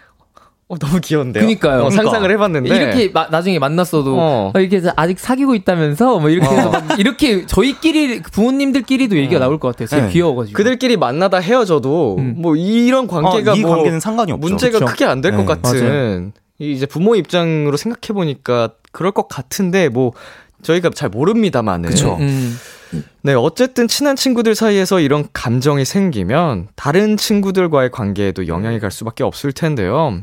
Speaker 3: 어.
Speaker 2: 너무 귀여운데요.
Speaker 3: 그니까요.
Speaker 2: 어, 상상을
Speaker 4: 그러니까.
Speaker 2: 해봤는데
Speaker 3: 이렇게 마- 나중에 만났어도
Speaker 2: 어.
Speaker 3: 어, 이렇게 아직 사귀고 있다면서 뭐 이렇게 해서 막 이렇게 저희끼리 부모님들끼리도 얘기가 나올 것 같아요. 되게
Speaker 4: 네.
Speaker 3: 귀여워가지고.
Speaker 2: 그들끼리 만나다 헤어져도
Speaker 3: 음.
Speaker 2: 뭐 이런 관계가
Speaker 4: 어,
Speaker 2: 이뭐
Speaker 4: 관계는 상관이 없죠.
Speaker 2: 문제가
Speaker 3: 그쵸.
Speaker 2: 크게 안 될것
Speaker 4: 네,
Speaker 2: 같은 이 이제 부모 입장으로 생각해 보니까 그럴 것 같은데 뭐 저희가 잘 모릅니다만은
Speaker 4: 그쵸.
Speaker 3: 음.
Speaker 2: 네 어쨌든 친한 친구들 사이에서 이런 감정이 생기면 다른 친구들과의 관계에도 영향이 갈 수밖에 없을 텐데요.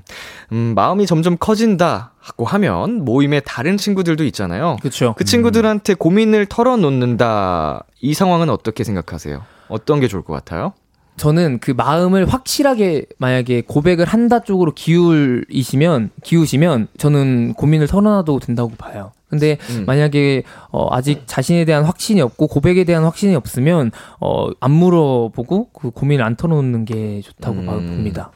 Speaker 2: 음, 마음이 점점 커진다고 하면 모임에 다른 친구들도 있잖아요.
Speaker 3: 그렇죠.
Speaker 2: 그 친구들한테 고민을 털어놓는다. 이 상황은 어떻게 생각하세요? 어떤 게 좋을 것 같아요?
Speaker 3: 저는 그 마음을 확실하게 만약에 고백을 한다 쪽으로 기울이시면 기우시면 저는 고민을 털어놔도 된다고 봐요. 근데
Speaker 2: 음.
Speaker 3: 만약에 어 아직 자신에 대한 확신이 없고 고백에 대한 확신이 없으면 어안 물어보고 그 고민을 안 털어놓는 게 좋다고
Speaker 2: 음.
Speaker 3: 봅니다.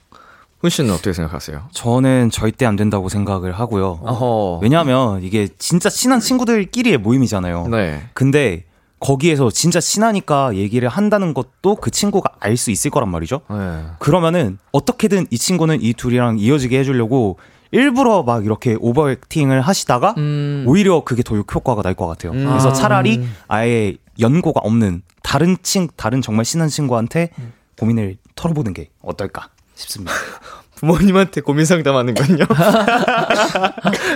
Speaker 2: 훈 씨는 어떻게 생각하세요?
Speaker 4: 저는 절대 안 된다고 생각을 하고요.
Speaker 2: 어허.
Speaker 4: 왜냐하면 이게 진짜 친한 친구들끼리의 모임이잖아요.
Speaker 2: 네.
Speaker 4: 근데 거기에서 진짜 친하니까 얘기를 한다는 것도 그 친구가 알 수 있을 거란 말이죠.
Speaker 2: 네.
Speaker 4: 그러면은 어떻게든 이 친구는 이 둘이랑 이어지게 해주려고 일부러 막 이렇게 오버액팅을 하시다가
Speaker 3: 음.
Speaker 4: 오히려 그게 더 효과가 날 것 같아요.
Speaker 2: 음.
Speaker 4: 그래서
Speaker 3: 아.
Speaker 4: 차라리 아예 연고가 없는 다른 친 다른 정말 친한 친구한테 고민을 털어보는 게 어떨까 싶습니다. *laughs*
Speaker 2: 부모님한테 고민 상담하는군요.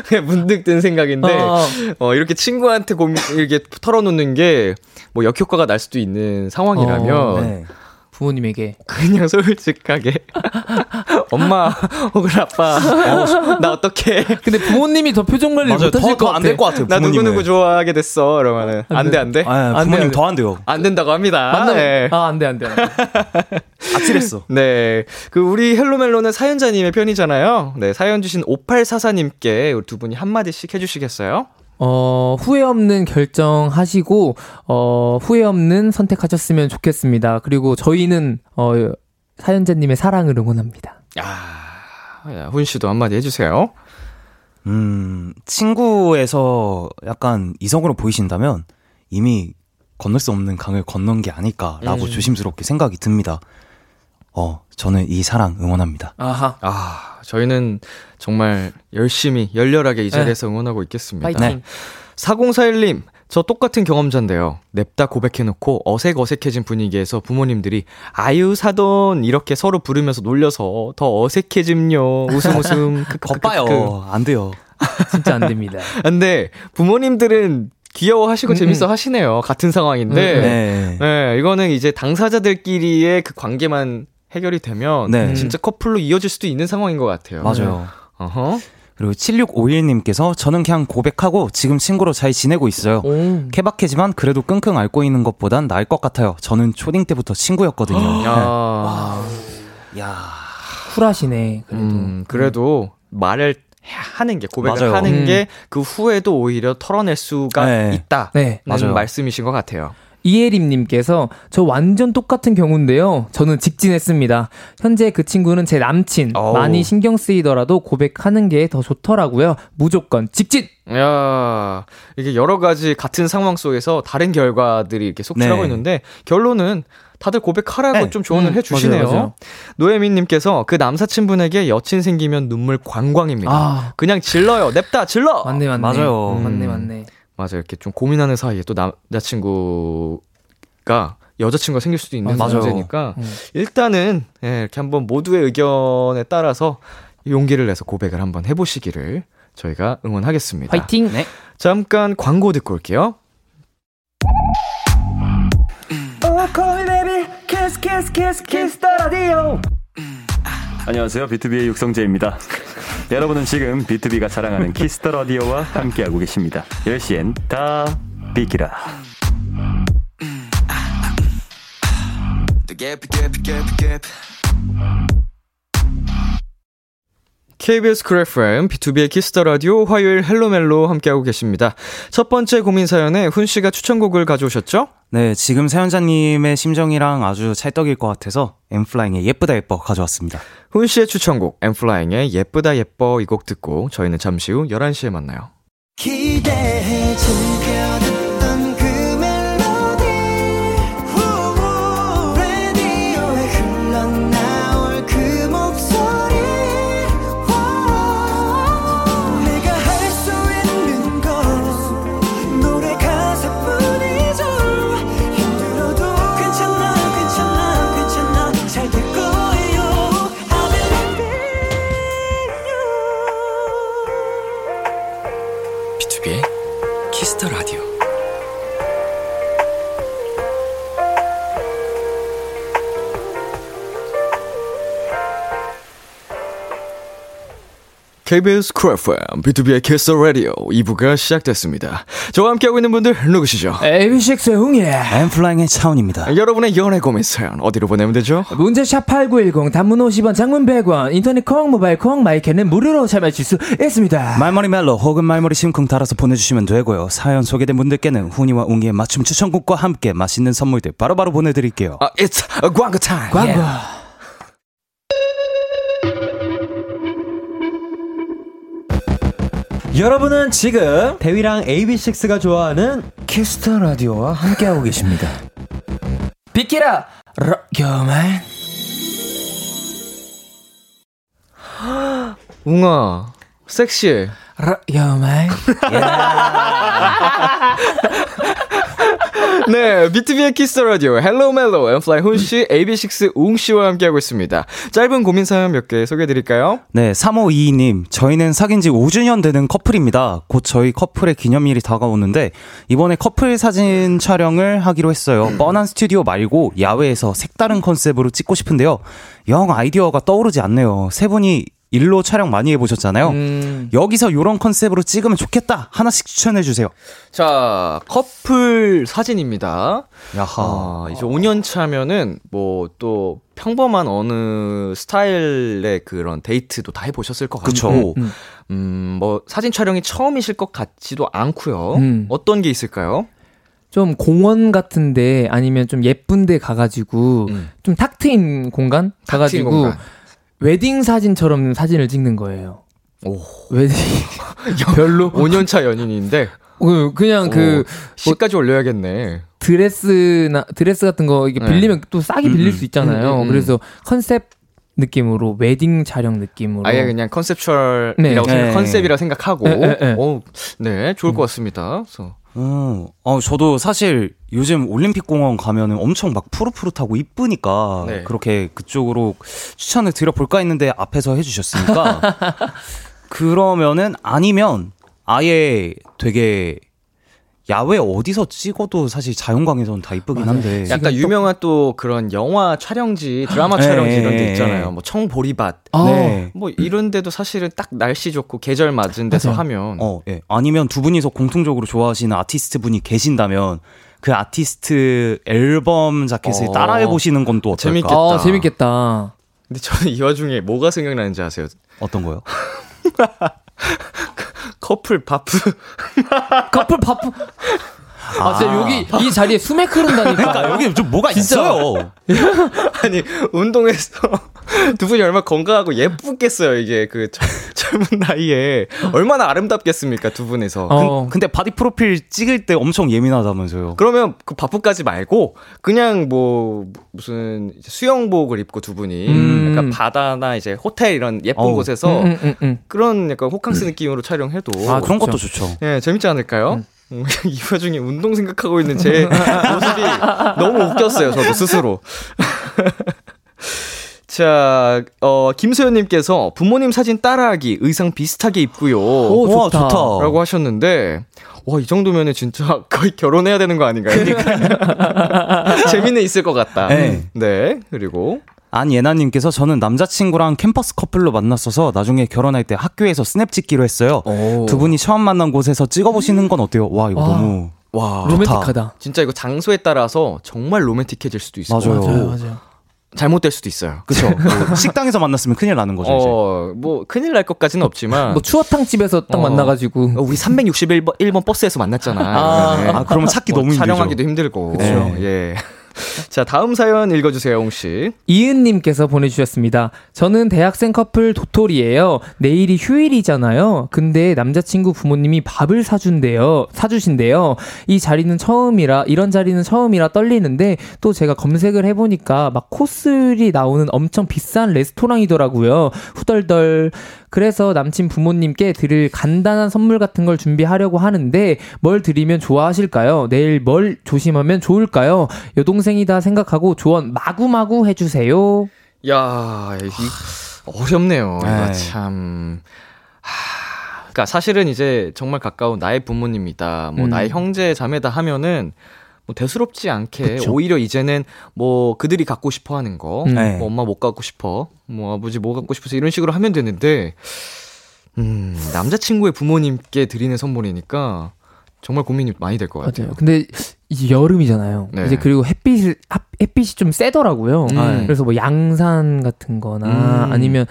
Speaker 2: 그냥 *laughs* 문득 든 생각인데,
Speaker 3: 어.
Speaker 2: 어, 이렇게 친구한테 고민, 이렇게 털어놓는 게, 뭐, 역효과가 날 수도 있는 상황이라면,
Speaker 3: 어,
Speaker 4: 네.
Speaker 3: 부모님에게
Speaker 2: 그냥 솔직하게, *laughs* 엄마, 혹은 아빠, 어, 나 어떡해.
Speaker 3: 근데 부모님이 더 표정 관리. 못하실 것 같아.
Speaker 4: 더안될 것 같아요.
Speaker 2: 나
Speaker 4: 부모님은.
Speaker 2: 누구 누구 좋아하게 됐어. 이러면은, 안 돼, 안 돼?
Speaker 4: 아,
Speaker 3: 안
Speaker 4: 부모님
Speaker 3: 돼.
Speaker 4: 더안 돼요.
Speaker 2: 안 된다고 합니다. 네.
Speaker 3: 아, 안 돼, 안 돼. 안 돼. *laughs*
Speaker 4: 아찔했어.
Speaker 2: 네. 그, 우리 헬로멜로는 사연자님의 편이잖아요. 네. 사연 주신 5844님께 우리 두 분이 한 마디씩 해주시겠어요?
Speaker 3: 어, 후회 없는 결정하시고, 어, 후회 없는 선택하셨으면 좋겠습니다. 그리고 저희는, 어, 사연자님의 사랑을 응원합니다.
Speaker 2: 아, 훈 씨도 한마디 해주세요.
Speaker 4: 음, 친구에서 약간 이성으로 보이신다면 이미 건널 수 없는 강을 건넌 게 아닐까라고
Speaker 2: 음.
Speaker 4: 조심스럽게 생각이 듭니다. 어, 저는 이 사랑 응원합니다.
Speaker 3: 아하.
Speaker 2: 아, 저희는 정말 열심히, 열렬하게 이 자리에서 응원하고 있겠습니다.
Speaker 3: 파이팅.
Speaker 2: 4041님, 저 똑같은 경험자인데요. 냅다 고백해놓고 어색 어색해진 분위기에서 부모님들이 아유 사돈 이렇게 서로 부르면서 놀려서 더 어색해짐요. 웃음 웃음.
Speaker 4: 겉봐요. 안 돼요.
Speaker 3: 진짜 안 됩니다. *laughs*
Speaker 2: 근데 부모님들은 귀여워하시고
Speaker 3: 음,
Speaker 2: 재밌어
Speaker 3: 음.
Speaker 2: 하시네요. 같은 상황인데.
Speaker 4: 네.
Speaker 2: 네, 이거는 이제 당사자들끼리의 그 관계만 해결이 되면
Speaker 4: 네.
Speaker 2: 진짜 커플로 이어질 수도 있는 상황인 것 같아요.
Speaker 4: 맞아요.
Speaker 2: 어허.
Speaker 4: 그리고 7651님께서 저는 그냥 고백하고 지금 친구로 잘 지내고 있어요.
Speaker 3: 오.
Speaker 4: 케바케지만 그래도 끙끙 앓고 있는 것보단 나을 것 같아요. 저는 초딩 때부터 친구였거든요. *gasps*
Speaker 2: 야,
Speaker 4: 야.
Speaker 3: 쿨하시네, 그래도.
Speaker 2: 음, 그래도 말을 하는 게 고백을
Speaker 4: 맞아요.
Speaker 2: 하는
Speaker 3: 음.
Speaker 2: 게그 후에도 오히려 털어낼 수가
Speaker 4: 네.
Speaker 2: 있다.
Speaker 3: 네.
Speaker 4: 맞아요.
Speaker 2: 말씀이신 것 같아요.
Speaker 3: 이혜림님께서 저 완전 똑같은 경우인데요. 저는 직진했습니다. 현재 그 친구는 제 남친.
Speaker 2: 어우.
Speaker 3: 많이 신경 쓰이더라도 고백하는 게 더 좋더라고요. 무조건 직진!
Speaker 2: 야, 이게 여러 가지 같은 상황 속에서 다른 결과들이 이렇게 속출하고
Speaker 4: 네.
Speaker 2: 있는데 결론은 다들 고백하라고
Speaker 4: 네.
Speaker 2: 좀 조언을
Speaker 3: 음,
Speaker 2: 해 주시네요.
Speaker 3: 맞아요, 맞아요.
Speaker 2: 노예민님께서 그 남사친분에게 여친 생기면 눈물 광광입니다.
Speaker 3: 아.
Speaker 2: 그냥 질러요. 냅다 질러.
Speaker 3: 맞네, 맞네.
Speaker 4: 맞아요.
Speaker 2: 음.
Speaker 3: 맞네, 맞네.
Speaker 2: 맞아요. 이렇게 좀 고민하는 사이에 또 남자친구가 여자친구가 생길 수도 있는
Speaker 4: 맞아요.
Speaker 2: 문제니까
Speaker 3: 음.
Speaker 2: 일단은 예, 이렇게 한번 모두의 의견에 따라서 용기를 내서 고백을 한번 해보시기를 저희가 응원하겠습니다.
Speaker 3: 화이팅!
Speaker 4: 네.
Speaker 2: 잠깐 광고 듣고 올게요.
Speaker 6: 안녕하세요. 비투비의 육성재입니다. 여러분은 지금 비투비가 자랑하는 키스 더 라디오와 함께하고 계십니다. 10시엔 다 비키라.
Speaker 2: KBS 쿨 FM, BTOB의 키스 더 라디오 화요일 헬로멜로 함께하고 계십니다. 첫 번째 고민 사연에 훈 씨가 추천곡을 가져오셨죠?
Speaker 4: 네, 지금 사연자님의 심정이랑 아주 찰떡일 것 같아서 엔플라잉의 예쁘다 예뻐 가져왔습니다.
Speaker 2: 훈 씨의 추천곡 엠플라잉의 예쁘다 예뻐 이 곡 듣고 저희는 잠시 후 11시에 만나요.
Speaker 5: 기대해
Speaker 2: KBS 쿨 FM, BTOB의 키스 더 라디오 2부가 시작됐습니다. 저와 함께하고 있는 분들 누구시죠?
Speaker 3: AB6IX의
Speaker 4: 웅이에요! 엔플라잉의 차훈입니다.
Speaker 2: 여러분의 연애 고민 사연 어디로 보내면 되죠?
Speaker 3: 문자샵 8910 단문 50원 장문 100원 인터넷 콩 모바일 콩 my K는 무료로 참여하실 수 있습니다
Speaker 4: 말머리 멜로 혹은 말머리 심쿵 달아서 보내주시면 되고요. 사연 소개된 분들께는 훈이와 웅이의 맞춤 추천곡과 함께 맛있는 선물들 바로바로 보내드릴게요.
Speaker 2: 아, 이제 광고 타임.
Speaker 3: 광고
Speaker 7: 여러분은 지금 대휘랑 AB6IX가 좋아하는 키스 더 라디오와 함께하고 계십니다.
Speaker 3: 비키라 럭여만
Speaker 2: 웅아, 섹시해.
Speaker 3: 럭여만
Speaker 2: 네, 비투비의 키스 더 라디오 헬로 멜로 엔플라잉 훈 씨, AB6IX 웅 씨와 함께하고 있습니다. 짧은 고민 사연 몇 개 소개해 드릴까요?
Speaker 4: 네, 3522님. 저희는 사귄 지 5주년 되는 커플입니다. 곧 저희 커플의 기념일이 다가오는데, 이번에 커플 사진 촬영을 하기로 했어요. 뻔한 스튜디오 말고 야외에서 색다른 컨셉으로 찍고 싶은데요. 영 아이디어가 떠오르지 않네요. 세 분이 일로 촬영 많이 해보셨잖아요.
Speaker 2: 음,
Speaker 4: 여기서 요런 컨셉으로 찍으면 좋겠다. 하나씩 추천해주세요.
Speaker 2: 자, 커플 사진입니다.
Speaker 4: 야하.
Speaker 2: 아, 이제 5년 차면은 뭐 또 평범한 어느 스타일의 그런 데이트도 다 해보셨을 것. 같고,
Speaker 3: 음,
Speaker 2: 음, 뭐 사진 촬영이 처음이실 것 같지도 않고요.
Speaker 3: 음.
Speaker 2: 어떤 게 있을까요?
Speaker 3: 좀 공원 같은데 아니면 좀 예쁜데 가가지고
Speaker 2: 음.
Speaker 3: 좀 탁 트인 공간 가가지고
Speaker 2: 공간.
Speaker 3: 웨딩 사진처럼 사진을 찍는 거예요.
Speaker 2: 오.
Speaker 3: 웨딩 *laughs* 별로
Speaker 2: 5년 차 연인인데
Speaker 3: 그- 그냥 그
Speaker 2: 식까지 올려야겠네.
Speaker 3: 드레스나 드레스 같은 거 이게
Speaker 2: 네.
Speaker 3: 빌리면 또 싸게 빌릴 수 있잖아요.
Speaker 2: 음, 음, 음.
Speaker 3: 그래서 컨셉 느낌으로 웨딩 촬영 느낌으로
Speaker 2: 아예 그냥 컨셉 촬영이라고
Speaker 3: 네.
Speaker 2: 생각,
Speaker 4: 네.
Speaker 2: 컨셉이라 생각하고,
Speaker 3: 네, 네, 네.
Speaker 2: 오, 네, 좋을 것 같습니다. 그래서
Speaker 4: 어, 어, 저도 사실 요즘 올림픽 공원 가면은 엄청 막 푸릇푸릇하고 이쁘니까
Speaker 2: 네.
Speaker 4: 그렇게 그쪽으로 추천을 드려볼까 했는데 앞에서 해주셨으니까 *laughs* 그러면은 아니면 아예 되게 야외 어디서 찍어도 사실 자연광에서는 다 이쁘긴 한데
Speaker 2: 약간 유명한 또 그런 영화 촬영지, 드라마
Speaker 4: 네.
Speaker 2: 촬영지 이런 데 있잖아요. 뭐 청보리밭.
Speaker 3: 아,
Speaker 4: 네.
Speaker 2: 뭐 이런 데도 사실은 딱 날씨 좋고 계절 맞은 데서
Speaker 3: 맞아요.
Speaker 2: 하면
Speaker 4: 어, 예. 아니면 두 분이서 공통적으로 좋아하시는 아티스트 분이 계신다면 그 아티스트 앨범 자켓을
Speaker 2: 어.
Speaker 4: 따라해 보시는 건 또 어떨까?
Speaker 2: 재밌겠다.
Speaker 3: 아, 재밌겠다.
Speaker 2: 근데 저는 이 와중에 뭐가 생각나는지 아세요?
Speaker 4: 어떤 거요? *laughs*
Speaker 2: 커플 바프.
Speaker 3: 커플 바프. 아, 진짜 여기 이 자리에 수맥 흐른다니까.
Speaker 4: 그러니까 여기 좀 뭐가. 있어요. *laughs*
Speaker 2: 아니 운동해서 *laughs* 두 분이 얼마나 건강하고 예쁘겠어요 이게 그 젊- 젊은 나이에 얼마나 아름답겠습니까 두 분에서
Speaker 3: 어.
Speaker 4: 근데 바디 프로필 찍을 때 엄청 예민하다면서요.
Speaker 2: 그러면 그 바프까지 말고 그냥 뭐 무슨 수영복을 입고 두 분이
Speaker 3: 음.
Speaker 2: 약간 바다나 이제 호텔 이런 예쁜
Speaker 4: 어우.
Speaker 2: 곳에서
Speaker 3: 음, 음, 음, 음.
Speaker 2: 그런 약간 호캉스 느낌으로 촬영해도
Speaker 4: 아, 그런
Speaker 3: 좋죠.
Speaker 4: 것도 좋죠.
Speaker 2: 예 재밌지 않을까요? 음, *laughs* 이 와중에 운동 생각하고 있는 제 모습이 너무 웃겼어요 저도 스스로 *laughs* 자, 어, 김소연님께서 부모님 사진 따라하기 의상 비슷하게 입고요.
Speaker 3: 오,
Speaker 4: 와,
Speaker 3: 좋다.
Speaker 4: 좋다.
Speaker 2: 라고 하셨는데, 와, 이 정도면은 진짜 *laughs* 거의 결혼해야 되는 거 아닌가요? 재미는 있을 것 같다.
Speaker 4: 네.
Speaker 2: 네. 그리고,
Speaker 4: 안예나님께서 저는 남자친구랑 캠퍼스 커플로 만났어서 나중에 결혼할 때 학교에서 스냅 찍기로 했어요. 두 분이 처음 만난 곳에서 찍어보시는 건 어때요? 와 이거
Speaker 3: 와.
Speaker 4: 너무
Speaker 2: 와.
Speaker 3: 로맨틱하다.
Speaker 2: 진짜 이거 장소에 따라서 정말 로맨틱해질 수도 것
Speaker 4: 맞아요.
Speaker 3: 맞아요, 맞아요.
Speaker 2: 잘못될 수도 있어요.
Speaker 4: 그쵸. 뭐 *laughs* 식당에서 만났으면 큰일 나는 거죠 이제.
Speaker 2: 어, 뭐, 큰일 날 것까지는 없지만.
Speaker 3: 뭐 추어탕 집에서 딱
Speaker 2: 어.
Speaker 3: 만나가지고
Speaker 2: 어, 우리 361번 1번 버스에서 만났잖아.
Speaker 3: 아,
Speaker 2: 이러면은.
Speaker 4: 아, 그러면 찾기
Speaker 2: 뭐
Speaker 4: 너무 힘들죠.
Speaker 2: 촬영하기도 힘들고.
Speaker 4: 그쵸.
Speaker 2: 예. *laughs* 자, 다음 사연 읽어주세요, 홍씨.
Speaker 3: 이은님께서 보내주셨습니다. 저는 대학생 커플 도토리예요. 내일이 휴일이잖아요. 근데 남자친구 부모님이 밥을 사준대요. 사주신대요. 이 자리는 처음이라 이런 자리는 처음이라 떨리는데 또 제가 검색을 해보니까 막 코스리 나오는 엄청 비싼 레스토랑이더라고요. 후덜덜. 그래서 남친 부모님께 드릴 간단한 선물 같은 걸 준비하려고 하는데 뭘 드리면 좋아하실까요? 내일 뭘 조심하면 좋을까요? 여동생이다 생각하고 조언 마구마구 해주세요.
Speaker 2: 야, 이, 어렵네요. 이거
Speaker 4: 네.
Speaker 2: 참. 하, 그러니까 사실은 이제 정말 가까운 나의 부모님이다, 뭐
Speaker 3: 음.
Speaker 2: 나의 형제 자매다 하면은 뭐 대수롭지 않게
Speaker 3: 그쵸.
Speaker 2: 오히려 이제는 뭐 그들이 갖고 싶어 하는 거,
Speaker 3: 음.
Speaker 4: 네.
Speaker 2: 뭐 엄마 못 갖고 싶어, 뭐 아버지 뭐 갖고 싶어서 이런 식으로 하면 되는데, 음, 남자친구의 부모님께 드리는 선물이니까 정말 고민이 많이 될 것 같아요.
Speaker 3: 맞아요. 근데 이제 여름이잖아요.
Speaker 2: 네.
Speaker 3: 이제 그리고 햇빛 햇빛이 좀 세더라고요.
Speaker 2: 음.
Speaker 3: 그래서 뭐 양산 같은 거나
Speaker 2: 음.
Speaker 3: 아니면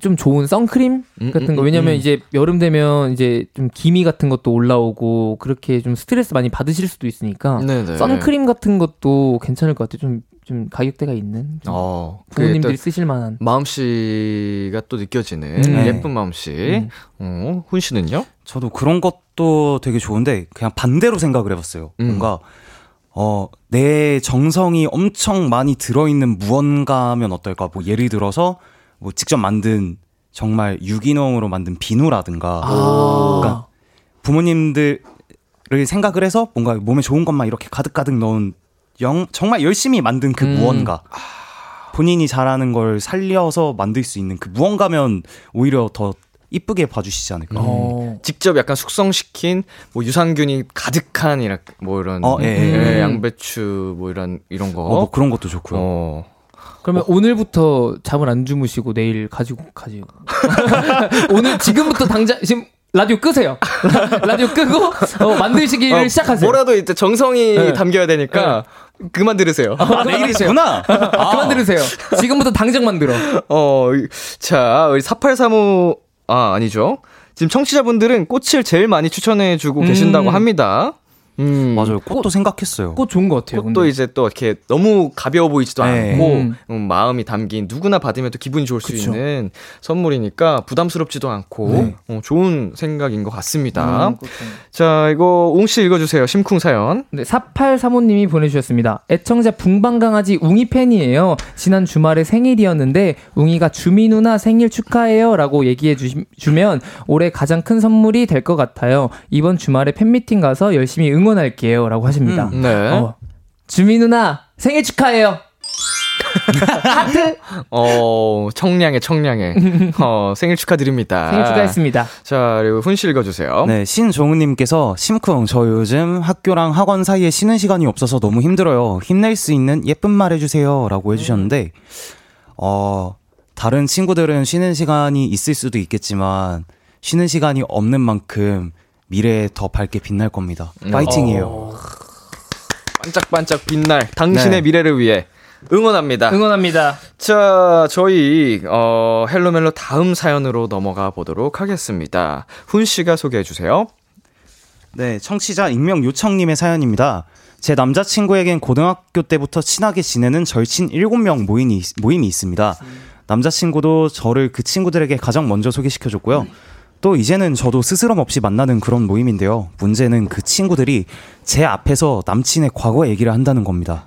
Speaker 3: 좀 좋은 선크림
Speaker 2: 음,
Speaker 3: 같은
Speaker 2: 음,
Speaker 3: 거.
Speaker 2: 음,
Speaker 3: 왜냐면
Speaker 2: 음.
Speaker 3: 이제 여름 되면 이제 좀 기미 같은 것도 올라오고 그렇게 좀 스트레스 많이 받으실 수도 있으니까
Speaker 2: 네네.
Speaker 3: 선크림 같은 것도 괜찮을 것 같아요. 좀, 좀 가격대가 있는 좀
Speaker 2: 어,
Speaker 3: 부모님들이 쓰실 만한.
Speaker 2: 마음씨가 또 느껴지는
Speaker 3: 음.
Speaker 2: 예쁜 마음씨.
Speaker 3: 음.
Speaker 2: 어, 훈 씨는요?
Speaker 4: 저도 그런 것도 되게 좋은데 그냥 반대로 생각을 해봤어요.
Speaker 2: 음.
Speaker 4: 뭔가 어, 내 정성이 엄청 많이 들어있는 무언가면 어떨까? 뭐 예를 들어서 뭐 직접 만든 정말 유기농으로 만든 비누라든가
Speaker 3: 아.
Speaker 4: 그러니까 부모님들을 생각을 해서 뭔가 몸에 좋은 것만 이렇게 가득가득 넣은 영, 정말 열심히 만든 그
Speaker 3: 음.
Speaker 4: 무언가 본인이 잘하는 걸 살려서 만들 수 있는 그 무언가면 오히려 더 이쁘게 봐주시지 않을까.
Speaker 3: 어.
Speaker 2: 직접 약간 숙성시킨 뭐 유산균이 가득한 이런 뭐 이런
Speaker 4: 어, 예, 예,
Speaker 2: 예,
Speaker 3: 예.
Speaker 2: 양배추 뭐 이런 이런 거.
Speaker 4: 어, 뭐 그런 것도 좋고요.
Speaker 2: 어.
Speaker 3: 그러면 오늘부터 잠을 안 주무시고 내일 가지고 가지고 *laughs* 오늘 지금부터 당장 지금 라디오 끄세요. *laughs* 라디오 끄고 어, 만들시기를
Speaker 2: 어,
Speaker 3: 시작하세요.
Speaker 2: 뭐라도 이제 정성이
Speaker 3: 네.
Speaker 2: 담겨야 되니까 그만 들으세요.
Speaker 4: 아, 내일이시구나. *laughs*
Speaker 3: 그만 들으세요. 지금부터 당장 만들어.
Speaker 2: 어, 이- 자, 우리 4835, 아, 아니죠. 지금 청취자분들은 꽃을 제일 많이 추천해주고
Speaker 3: 음.
Speaker 2: 계신다고 합니다. 음.
Speaker 4: 맞아요. 꽃도 생각했어요.
Speaker 3: 꽃 좋은 것 같아요.
Speaker 2: 꽃도
Speaker 3: 근데.
Speaker 2: 이제 또 이렇게 너무 가벼워 보이지도
Speaker 4: 네.
Speaker 2: 않고
Speaker 3: 음.
Speaker 2: 음, 마음이 담긴 누구나 받으면 또 기분이 좋을 수
Speaker 3: 그쵸.
Speaker 2: 있는 선물이니까 부담스럽지도 않고
Speaker 3: 네.
Speaker 2: 어, 좋은 생각인 것 같습니다.
Speaker 3: 음, 꽃
Speaker 2: 자, 이거 웅씨 읽어주세요. 심쿵 사연.
Speaker 3: 네, 4835님이 보내주셨습니다. 애청자 붕방강아지 웅이 팬이에요. 지난 주말에 생일이었는데 웅이가 주미 누나 생일 축하해요 라고 얘기해 주, 주면 올해 가장 큰 선물이 될 것 같아요. 이번 주말에 팬미팅 가서 열심히 응 원할게요 라고 하십니다.
Speaker 2: 네.
Speaker 3: 어, 주미 누나 생일 축하해요. *laughs* 하트
Speaker 2: 어, 청량해, 청량해. 어, 생일 축하드립니다.
Speaker 3: 생일 축하했습니다.
Speaker 2: 자, 그리고 훈씨 읽어주세요.
Speaker 4: 네, 신종우님께서 심쿵 저 요즘 학교랑 학원 사이에 쉬는 시간이 없어서 너무 힘들어요. 힘낼 수 있는 예쁜 말 해주세요 라고 해주셨는데 어 다른 친구들은 쉬는 시간이 있을 수도 있겠지만 쉬는 시간이 없는 만큼 미래에 더 밝게 빛날 겁니다. 파이팅이에요.
Speaker 2: 반짝반짝 빛날 당신의
Speaker 4: 네.
Speaker 2: 미래를 위해 응원합니다.
Speaker 3: 응원합니다.
Speaker 2: 자, 저희 어 헬로멜로 다음 사연으로 넘어가 보도록 하겠습니다. 훈 씨가 소개해 주세요.
Speaker 4: 네, 청취자 익명 요청님의 사연입니다. 제 남자친구에겐 고등학교 때부터 친하게 지내는 절친 7명 모임이, 모임이 있습니다. 남자친구도 저를 그 친구들에게 가장 먼저 소개시켜줬고요. 또 이제는 저도 스스럼 없이 만나는 그런 모임인데요. 문제는 그 친구들이 제 앞에서 남친의 과거 얘기를 한다는 겁니다.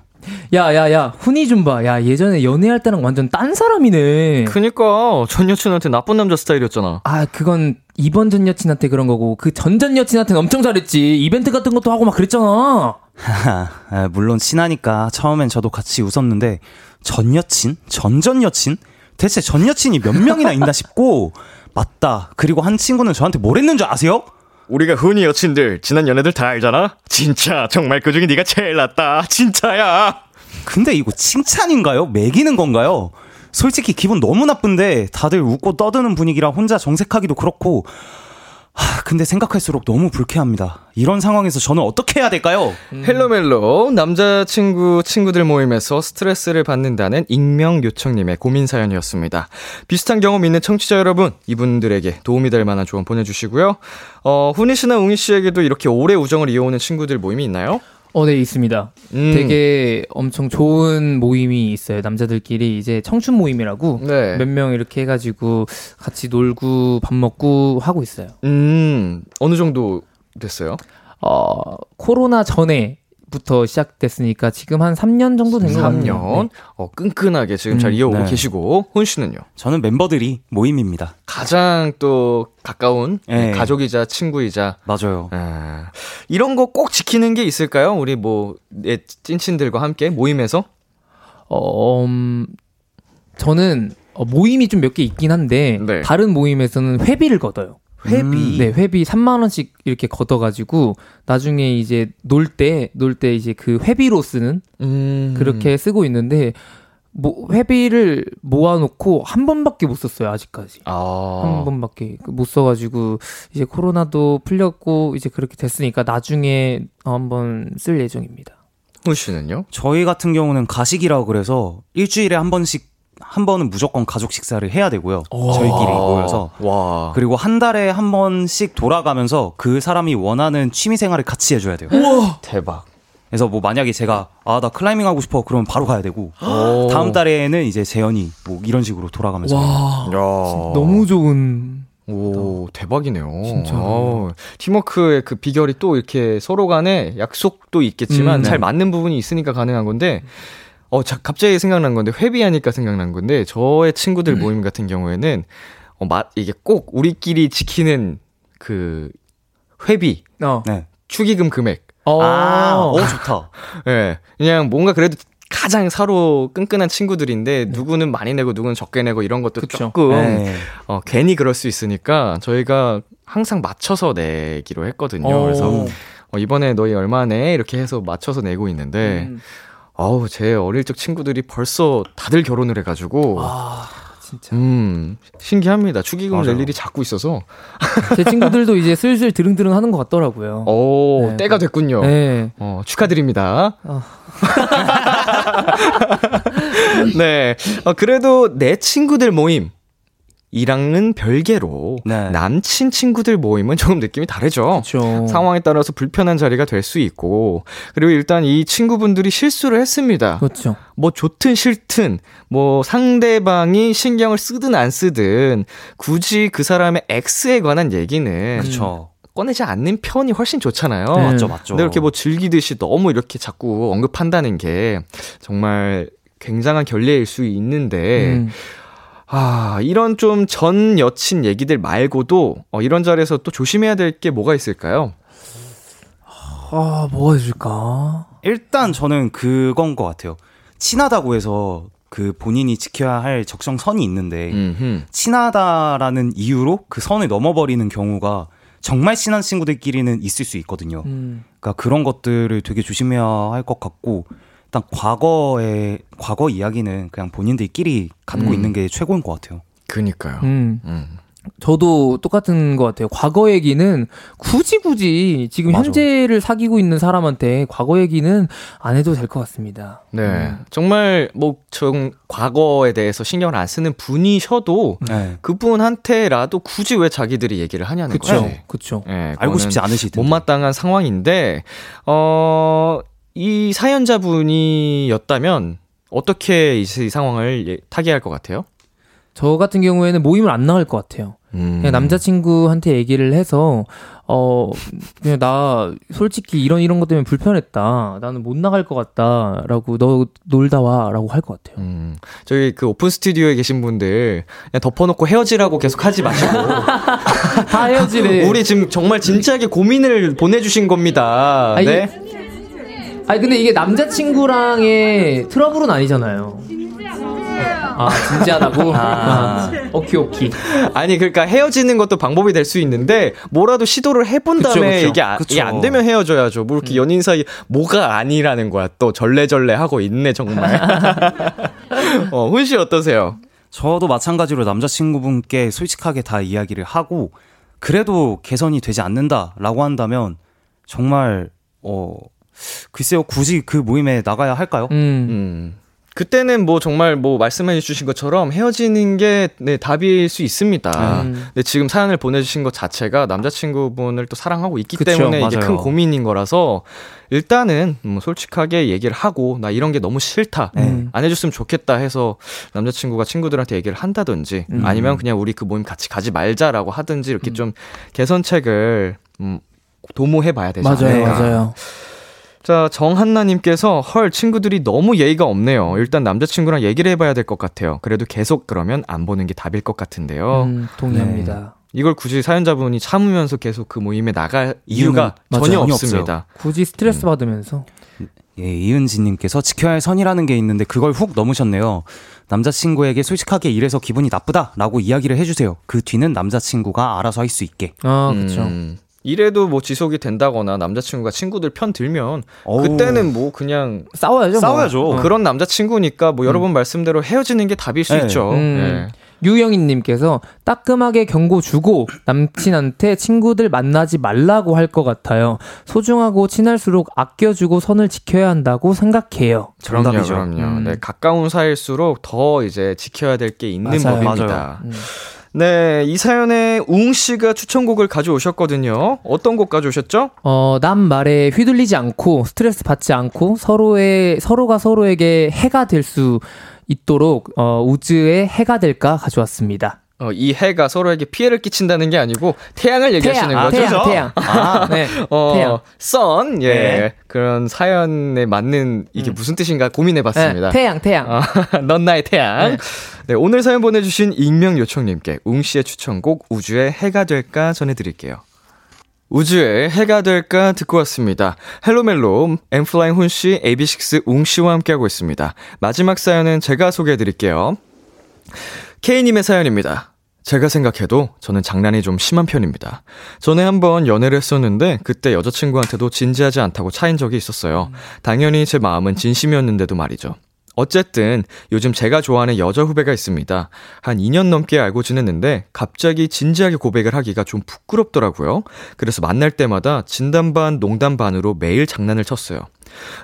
Speaker 3: 야, 야, 야, 훈이 좀 봐. 야, 예전에 연애할 때랑 완전 딴 사람이네.
Speaker 2: 그니까 전 여친한테 나쁜 남자 스타일이었잖아.
Speaker 3: 아, 그건 이번 전 여친한테 그런 거고, 그 전 전 여친한테는 엄청 잘했지. 이벤트 같은 것도 하고 막 그랬잖아.
Speaker 4: 아, 물론 친하니까 처음엔 저도 같이 웃었는데 전 여친? 전 전 여친? 대체 전 여친이 몇 명이나 있나 싶고 맞다. 그리고 한 친구는 저한테 뭘 했는 줄 아세요?
Speaker 2: 우리가 흔히 여친들 지난 연애들 다 알잖아. 진짜 정말 그 중에 네가 제일 낫다. 진짜야.
Speaker 4: 근데 이거 칭찬인가요? 매기는 건가요? 솔직히 기분 너무 나쁜데 다들 웃고 떠드는 분위기라 혼자 정색하기도 그렇고 하, 근데 생각할수록 너무 불쾌합니다. 이런 상황에서 저는 어떻게 해야 될까요?
Speaker 2: 헬로멜로 남자친구 친구들 모임에서 스트레스를 받는다는 익명 요청님의 고민 사연이었습니다. 비슷한 경험 있는 청취자 여러분 이분들에게 도움이 될 만한 조언 보내주시고요. 어, 훈이 씨나 웅이 씨에게도 이렇게 오래 우정을 이어오는 친구들 모임이 있나요?
Speaker 3: 어, 네, 있습니다.
Speaker 2: 음.
Speaker 3: 되게 엄청 좋은 모임이 있어요. 남자들끼리 이제 청춘 모임이라고
Speaker 2: 네.
Speaker 3: 몇명 이렇게 해가지고 같이 놀고 밥 먹고 하고 있어요.
Speaker 2: 음 어느 정도 됐어요?
Speaker 3: 어, 코로나 전에 부터 시작됐으니까 지금 한 3년 정도 된 것 같아요.
Speaker 2: 3년 어, 끈끈하게 지금 잘
Speaker 3: 음,
Speaker 2: 이어오고
Speaker 4: 네.
Speaker 2: 계시고 훈 씨는요?
Speaker 4: 저는 멤버들이 모임입니다.
Speaker 2: 가장 또 가까운
Speaker 4: 네.
Speaker 2: 가족이자 친구이자
Speaker 4: 맞아요.
Speaker 2: 아, 이런 거 꼭 지키는 게 있을까요? 우리 뭐, 내 찐친들과 함께 모임에서?
Speaker 3: 어, 음, 저는 어, 모임이 좀 몇 개 있긴 한데
Speaker 2: 네.
Speaker 3: 다른 모임에서는 회비를 걷어요.
Speaker 2: 회비.
Speaker 3: 네, 회비 3만 원씩 이렇게 걷어 가지고 나중에 이제 놀 때 놀 때 이제 그 회비로 쓰는
Speaker 2: 음.
Speaker 3: 그렇게 쓰고 있는데 뭐 회비를 모아놓고 한 번밖에 못 썼어요 아직까지.
Speaker 2: 아.
Speaker 3: 한 번밖에 못 써 가지고 이제 코로나도 풀렸고 이제 그렇게 됐으니까 나중에 한번 쓸 예정입니다.
Speaker 2: 훈 씨는요?
Speaker 4: 저희 같은 경우는 가식이라고 그래서 일주일에 한 번씩 한 번은 무조건 가족 식사를 해야 되고요. 저희끼리 모여서
Speaker 2: 와.
Speaker 4: 그리고 한 달에 한 번씩 돌아가면서 그 사람이 원하는 취미 생활을 같이 해줘야 돼요.
Speaker 2: 대박.
Speaker 4: 그래서 뭐 만약에 제가 아 나 클라이밍 하고 싶어 그러면 바로 가야 되고
Speaker 2: 오.
Speaker 4: 다음 달에는 이제 재현이 뭐 이런 식으로 돌아가면서
Speaker 3: 와
Speaker 2: 야.
Speaker 3: 너무 좋은
Speaker 2: 오, 대박이네요.
Speaker 3: 진짜.
Speaker 2: 어, 팀워크의 그 비결이 또 이렇게 서로 간에 약속도 있겠지만
Speaker 3: 음, 네.
Speaker 2: 잘 맞는 부분이 있으니까 가능한 건데, 어, 자, 갑자기 생각난 건데, 회비하니까 생각난 건데, 저의 친구들
Speaker 3: 음.
Speaker 2: 모임 같은 경우에는, 어, 마, 이게 꼭 우리끼리 지키는 그 회비,
Speaker 3: 어.
Speaker 4: 네.
Speaker 2: 축의금 금액.
Speaker 3: 어.
Speaker 4: 아, 어 좋다. *laughs*
Speaker 2: 예. 그냥 뭔가 그래도 가장 서로 끈끈한 친구들인데, 누구는 많이 내고 누구는 적게 내고 이런 것도
Speaker 3: 네. 그쵸.
Speaker 2: 조금
Speaker 4: 네.
Speaker 2: 어, 괜히 그럴 수 있으니까 저희가 항상 맞춰서 내기로 했거든요.
Speaker 3: 어.
Speaker 2: 그래서 어, 이번에 너희 얼마 내? 이렇게 해서 맞춰서 내고 있는데,
Speaker 3: 음.
Speaker 2: 어우, 제 어릴 적 친구들이 벌써 다들 결혼을 해가지고,
Speaker 3: 아 진짜
Speaker 2: 음, 신기합니다. 축의금을 낼
Speaker 4: 맞아요.
Speaker 2: 일이 자꾸 있어서, *laughs*
Speaker 3: 제 친구들도 이제 슬슬 드릉드릉 하는 것 같더라고요.
Speaker 2: 오,
Speaker 3: 네.
Speaker 2: 때가 됐군요.
Speaker 3: 네.
Speaker 2: 어, 축하드립니다.
Speaker 3: 어. *laughs*
Speaker 2: 네. 어, 그래도 내 친구들 모임. 이랑은 별개로
Speaker 4: 네.
Speaker 2: 남친 친구들 모임은 조금 느낌이 다르죠.
Speaker 3: 그렇죠.
Speaker 2: 상황에 따라서 불편한 자리가 될 수 있고 그리고 일단 이 친구분들이 실수를 했습니다.
Speaker 3: 그렇죠.
Speaker 2: 뭐 좋든 싫든 뭐 상대방이 신경을 쓰든 안 쓰든 굳이 그 사람의 X에 관한 얘기는
Speaker 4: 그렇죠.
Speaker 2: 꺼내지 않는 편이 훨씬 좋잖아요.
Speaker 3: 네.
Speaker 4: 맞죠, 맞죠.
Speaker 2: 근데 이렇게 뭐 즐기듯이 너무 이렇게 자꾸 언급한다는 게 정말 굉장한 결례일 수 있는데
Speaker 3: 음.
Speaker 2: 아, 이런 좀 전 여친 얘기들 말고도 어, 이런 자리에서 또 조심해야 될 게 뭐가 있을까요?
Speaker 3: 아 뭐가 있을까?
Speaker 4: 일단 저는 그건 것 같아요. 친하다고 해서 그 본인이 지켜야 할 적정선이 있는데
Speaker 2: 음흠.
Speaker 4: 친하다라는 이유로 그 선을 넘어버리는 경우가 정말 친한 친구들끼리는 있을 수 있거든요.
Speaker 3: 음.
Speaker 4: 그러니까 그런 것들을 되게 조심해야 할 것 같고 일단 과거의 과거 이야기는 그냥 본인들끼리 갖고
Speaker 2: 음.
Speaker 4: 있는 게 최고인 것 같아요.
Speaker 2: 그니까요.
Speaker 3: 음.
Speaker 2: 음.
Speaker 3: 저도 똑같은 것 같아요. 과거 얘기는 굳이 굳이 지금
Speaker 4: 맞아.
Speaker 3: 현재를 사귀고 있는 사람한테 과거 얘기는 안 해도 될 것 같습니다.
Speaker 2: 네.
Speaker 3: 음.
Speaker 2: 정말 뭐, 좀 과거에 대해서 신경을 안 쓰는 분이셔도
Speaker 4: 네.
Speaker 2: 그분한테라도 굳이 왜 자기들이 얘기를 하냐는
Speaker 3: 그쵸,
Speaker 2: 거지.
Speaker 3: 그쵸.
Speaker 2: 예,
Speaker 4: 알고 싶지 않으실 텐데.
Speaker 2: 못마땅한 상황인데, 어, 이 사연자분이었다면 어떻게 이, 이 상황을 예- 타개할 것 같아요?
Speaker 3: 저 같은 경우에는 모임을 안 나갈 것 같아요.
Speaker 2: 음.
Speaker 3: 그냥 남자친구한테 얘기를 해서 어 그냥 나 솔직히 이런 이런 것 때문에 불편했다. 나는 못 나갈 것 같다라고 너 놀다 와라고 할 것 같아요.
Speaker 2: 음, 저희 그 오픈 스튜디오에 계신 분들 그냥 덮어놓고 헤어지라고 계속 하지 마시고 *laughs*
Speaker 3: 다 헤어지래.
Speaker 2: 우리 지금 정말 진지하게 고민을 보내주신 겁니다.
Speaker 3: 아니,
Speaker 2: 네.
Speaker 3: 아니 근데 이게 남자친구랑의 트러블은 아니잖아요. 아, 진지하다고? 아, 오키, 오키.
Speaker 2: 아니 그러니까 헤어지는 것도 방법이 될 수 있는데 뭐라도 시도를 해본
Speaker 4: 그쵸,
Speaker 2: 다음에
Speaker 4: 그쵸.
Speaker 2: 이게, 아,
Speaker 4: 그쵸.
Speaker 2: 이게 안 되면 헤어져야죠. 뭐 이렇게 연인 사이 뭐가 아니라는 거야. 또 절레절레 하고 있네 정말. *laughs* 어, 훈 씨 어떠세요?
Speaker 4: 저도 마찬가지로 남자친구분께 솔직하게 다 이야기를 하고 그래도 개선이 되지 않는다라고 한다면 정말 어 글쎄요 굳이 그 모임에 나가야 할까요?
Speaker 3: 음.
Speaker 2: 음. 그때는 뭐 정말 뭐 말씀해 주신 것처럼 헤어지는 게 네, 답일 수 있습니다.
Speaker 3: 음.
Speaker 2: 근데 지금 사연을 보내주신 것 자체가 남자친구분을 또 사랑하고 있기
Speaker 4: 그쵸,
Speaker 2: 때문에 이게
Speaker 4: 맞아요.
Speaker 2: 큰 고민인 거라서 일단은 뭐 솔직하게 얘기를 하고 나 이런 게 너무 싫다.
Speaker 3: 음.
Speaker 2: 안 해줬으면 좋겠다 해서 남자친구가 친구들한테 얘기를 한다든지 아니면 그냥 우리 그 모임 같이 가지 말자라고 하든지 이렇게 좀 개선책을 음, 도모해 봐야 되지
Speaker 3: 맞아요. 맞아요.
Speaker 2: 자, 정한나님께서 헐 친구들이 너무 예의가 없네요. 일단 남자친구랑 얘기를 해봐야 될 것 같아요. 그래도 계속 그러면 안 보는 게 답일 것 같은데요.
Speaker 3: 음, 동의합니다.
Speaker 2: 이걸 굳이 사연자분이 참으면서 계속 그 모임에 나갈 이유가
Speaker 4: 이유는
Speaker 2: 전혀 없습니다.
Speaker 3: 굳이 스트레스 받으면서.
Speaker 4: 예, 이은지님께서 지켜야 할 선이라는 게 있는데 그걸 훅 넘으셨네요. 남자친구에게 솔직하게 이래서 기분이 나쁘다라고 이야기를 해주세요. 그 뒤는 남자친구가 알아서 할 수 있게.
Speaker 3: 아, 그쵸.
Speaker 2: 음, 이래도 뭐 지속이 된다거나 남자친구가 친구들 편 들면
Speaker 4: 어우.
Speaker 2: 그때는 뭐 그냥
Speaker 3: 싸워야죠. 뭐.
Speaker 4: 싸워야죠.
Speaker 3: 어.
Speaker 2: 그런 남자친구니까 뭐 여러분 말씀대로 헤어지는 게 답일 수
Speaker 4: 네.
Speaker 2: 있죠.
Speaker 3: 음.
Speaker 2: 예.
Speaker 3: 유영희님께서 따끔하게 경고 주고 남친한테 친구들 만나지 말라고 할 것 같아요. 소중하고 친할수록 아껴주고 선을 지켜야 한다고 생각해요.
Speaker 2: 그럼요,
Speaker 4: 정답이죠.
Speaker 2: 그럼요.
Speaker 3: 음.
Speaker 2: 네, 가까운 사이일수록 더 이제 지켜야 될 게 있는
Speaker 3: 맞아요.
Speaker 2: 법입니다.
Speaker 3: 음.
Speaker 2: 네, 이 사연에 우웅 씨가 추천곡을 가져오셨거든요. 어떤 곡 가져오셨죠?
Speaker 3: 어, 남 말에 휘둘리지 않고 스트레스 받지 않고 서로의 서로가 서로에게 해가 될 수 있도록 어, 우즈의 해가 될까 가져왔습니다.
Speaker 2: 어, 이 해가 서로에게 피해를 끼친다는 게 아니고 태양을 얘기하시는
Speaker 3: 태양,
Speaker 2: 거죠?
Speaker 3: 태양, 태양.
Speaker 4: 아, *laughs*
Speaker 3: 네,
Speaker 2: 어,
Speaker 3: 태양.
Speaker 2: 선, 예.
Speaker 4: 네.
Speaker 2: 그런 사연에 맞는 이게 무슨 뜻인가 고민해 봤습니다.
Speaker 3: 네, 태양, 태양.
Speaker 2: 어, *laughs* 넌 나의 태양.
Speaker 3: 네.
Speaker 2: 네, 오늘 사연 보내주신 익명 요청님께 웅 씨의 추천곡 우주의 해가 될까 전해드릴게요. 우주의 해가 될까 듣고 왔습니다. 헬로멜로, 엠플라잉 훈 씨, AB6 웅 씨와 함께하고 있습니다. 마지막 사연은 제가 소개해드릴게요. K님의 사연입니다. 제가 생각해도 저는 장난이 좀 심한 편입니다. 전에 한번 연애를 했었는데 그때 여자친구한테도 진지하지 않다고 차인 적이 있었어요. 당연히 제 마음은 진심이었는데도 말이죠. 어쨌든 요즘 제가 좋아하는 여자 후배가 있습니다. 한 2년 넘게 알고 지냈는데 갑자기 진지하게 고백을 하기가 좀 부끄럽더라고요. 그래서 만날 때마다 진담 반 농담 반으로 매일 장난을 쳤어요.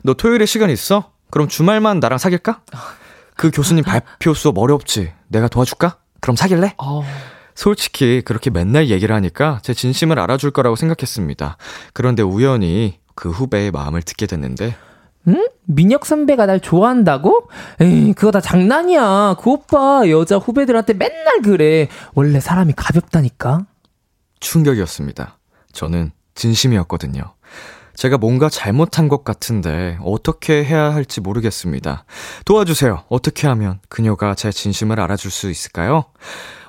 Speaker 2: 너 토요일에 시간 있어? 그럼 주말만 나랑 사귈까? 그 교수님 발표 수업 어렵지. 내가 도와줄까? 그럼 사귈래?
Speaker 3: 어,
Speaker 2: 솔직히 그렇게 맨날 얘기를 하니까 제 진심을 알아줄 거라고 생각했습니다. 그런데 우연히 그 후배의 마음을 듣게 됐는데
Speaker 3: 응? 민혁 선배가 날 좋아한다고? 에이, 그거 다 장난이야. 그 오빠 여자 후배들한테 맨날 그래. 원래 사람이 가볍다니까.
Speaker 2: 충격이었습니다. 저는 진심이었거든요. 제가 뭔가 잘못한 것 같은데 어떻게 해야 할지 모르겠습니다. 도와주세요. 어떻게 하면 그녀가 제 진심을 알아줄 수 있을까요?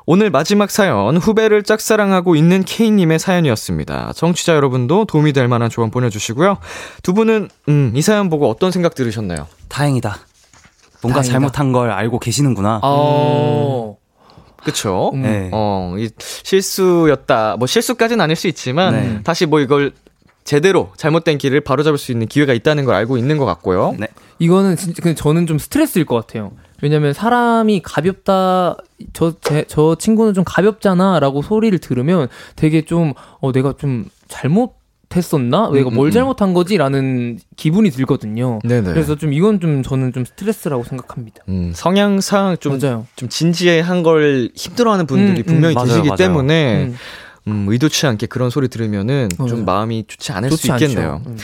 Speaker 2: 오늘 마지막 사연 후배를 짝사랑하고 있는 K님의 사연이었습니다. 청취자 여러분도 도움이 될 만한 조언 보내주시고요. 두 분은 음, 이 사연 보고 어떤 생각 들으셨나요?
Speaker 4: 다행이다. 뭔가
Speaker 3: 다행이다.
Speaker 4: 잘못한 걸 알고 계시는구나.
Speaker 3: 어.
Speaker 2: 그쵸?
Speaker 3: 음.
Speaker 4: 네.
Speaker 2: 어, 이 실수였다. 뭐 실수까지는 아닐 수 있지만
Speaker 4: 네.
Speaker 2: 다시 뭐 이걸 제대로 잘못된 길을 바로잡을 수 있는 기회가 있다는 걸 알고 있는 것 같고요.
Speaker 4: 네.
Speaker 3: 이거는 진짜 근데 저는 좀 스트레스일 것 같아요. 왜냐면 사람이 가볍다 저 제 저 친구는 좀 가볍잖아라고 소리를 들으면 되게 좀 어 내가 좀 잘못 했었나? 내가 뭘 잘못한 거지 라는 기분이 들거든요.
Speaker 2: 네네.
Speaker 3: 그래서 좀 이건 좀 저는 좀 스트레스라고 생각합니다.
Speaker 2: 음, 성향상 좀,
Speaker 3: 맞아요.
Speaker 2: 좀 진지한 걸 힘들어하는 분들이
Speaker 3: 음,
Speaker 2: 분명히
Speaker 4: 음, 맞아요,
Speaker 2: 계시기
Speaker 4: 맞아요.
Speaker 2: 때문에
Speaker 3: 음,
Speaker 2: 음, 의도치 않게 그런 소리 들으면은 좀
Speaker 3: 맞아요.
Speaker 2: 마음이 좋지 않을
Speaker 3: 좋지
Speaker 2: 수 있겠네요.
Speaker 3: 음.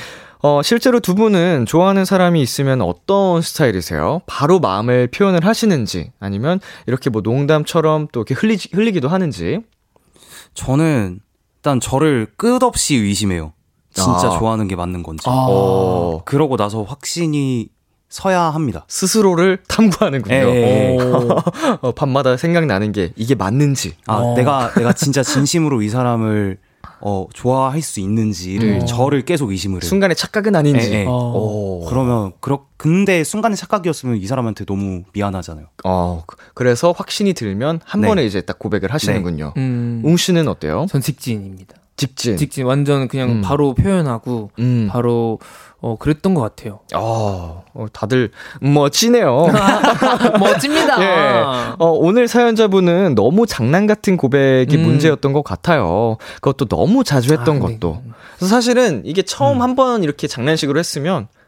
Speaker 2: 어, 실제로 두 분은 좋아하는 사람이 있으면 어떤 스타일이세요? 바로 마음을 표현을 하시는지, 아니면 이렇게 뭐 농담처럼 또 이렇게 흘리, 흘리기도 하는지.
Speaker 4: 저는 일단 저를 끝없이 의심해요. 진짜
Speaker 2: 아.
Speaker 4: 좋아하는 게 맞는 건지.
Speaker 3: 아.
Speaker 2: 어,
Speaker 4: 그러고 나서 확신이 서야 합니다.
Speaker 2: 스스로를 탐구하는군요.
Speaker 4: 예, 예, 예.
Speaker 2: 어, 밤마다 생각나는 게 이게 맞는지.
Speaker 4: 아,
Speaker 3: 어.
Speaker 4: 내가 내가 진짜 *laughs* 진심으로 이 사람을 어, 좋아할 수 있는지를
Speaker 2: 음.
Speaker 4: 저를 계속 의심을 해요.
Speaker 2: 순간의 착각은 아닌지.
Speaker 4: 예, 예.
Speaker 3: 어.
Speaker 2: 오.
Speaker 4: 그러면 그렇 근데 순간의 착각이었으면 이 사람한테 너무 미안하잖아요.
Speaker 2: 어, 그- 그래서 확신이 들면 한
Speaker 4: 네.
Speaker 2: 번에 이제 딱 고백을 하시는군요.
Speaker 3: 음,
Speaker 2: 웅 씨는 어때요?
Speaker 3: 전 직진입니다.
Speaker 2: 직진.
Speaker 3: 직진 완전 그냥
Speaker 2: 음.
Speaker 3: 바로 표현하고
Speaker 2: 음.
Speaker 3: 바로 어 그랬던 것 같아요.
Speaker 2: 어, 어, 다들 멋지네요. *laughs*
Speaker 3: 멋집니다.
Speaker 2: 예. 어, 오늘 사연자분은 너무 장난 같은 고백이
Speaker 3: 음.
Speaker 2: 문제였던 것 같아요. 그것도 너무 자주 했던
Speaker 3: 아, 근데-
Speaker 2: 것도. 그래서 사실은 이게 처음
Speaker 4: 음.
Speaker 2: 한 번 이렇게 장난식으로 했으면, 어,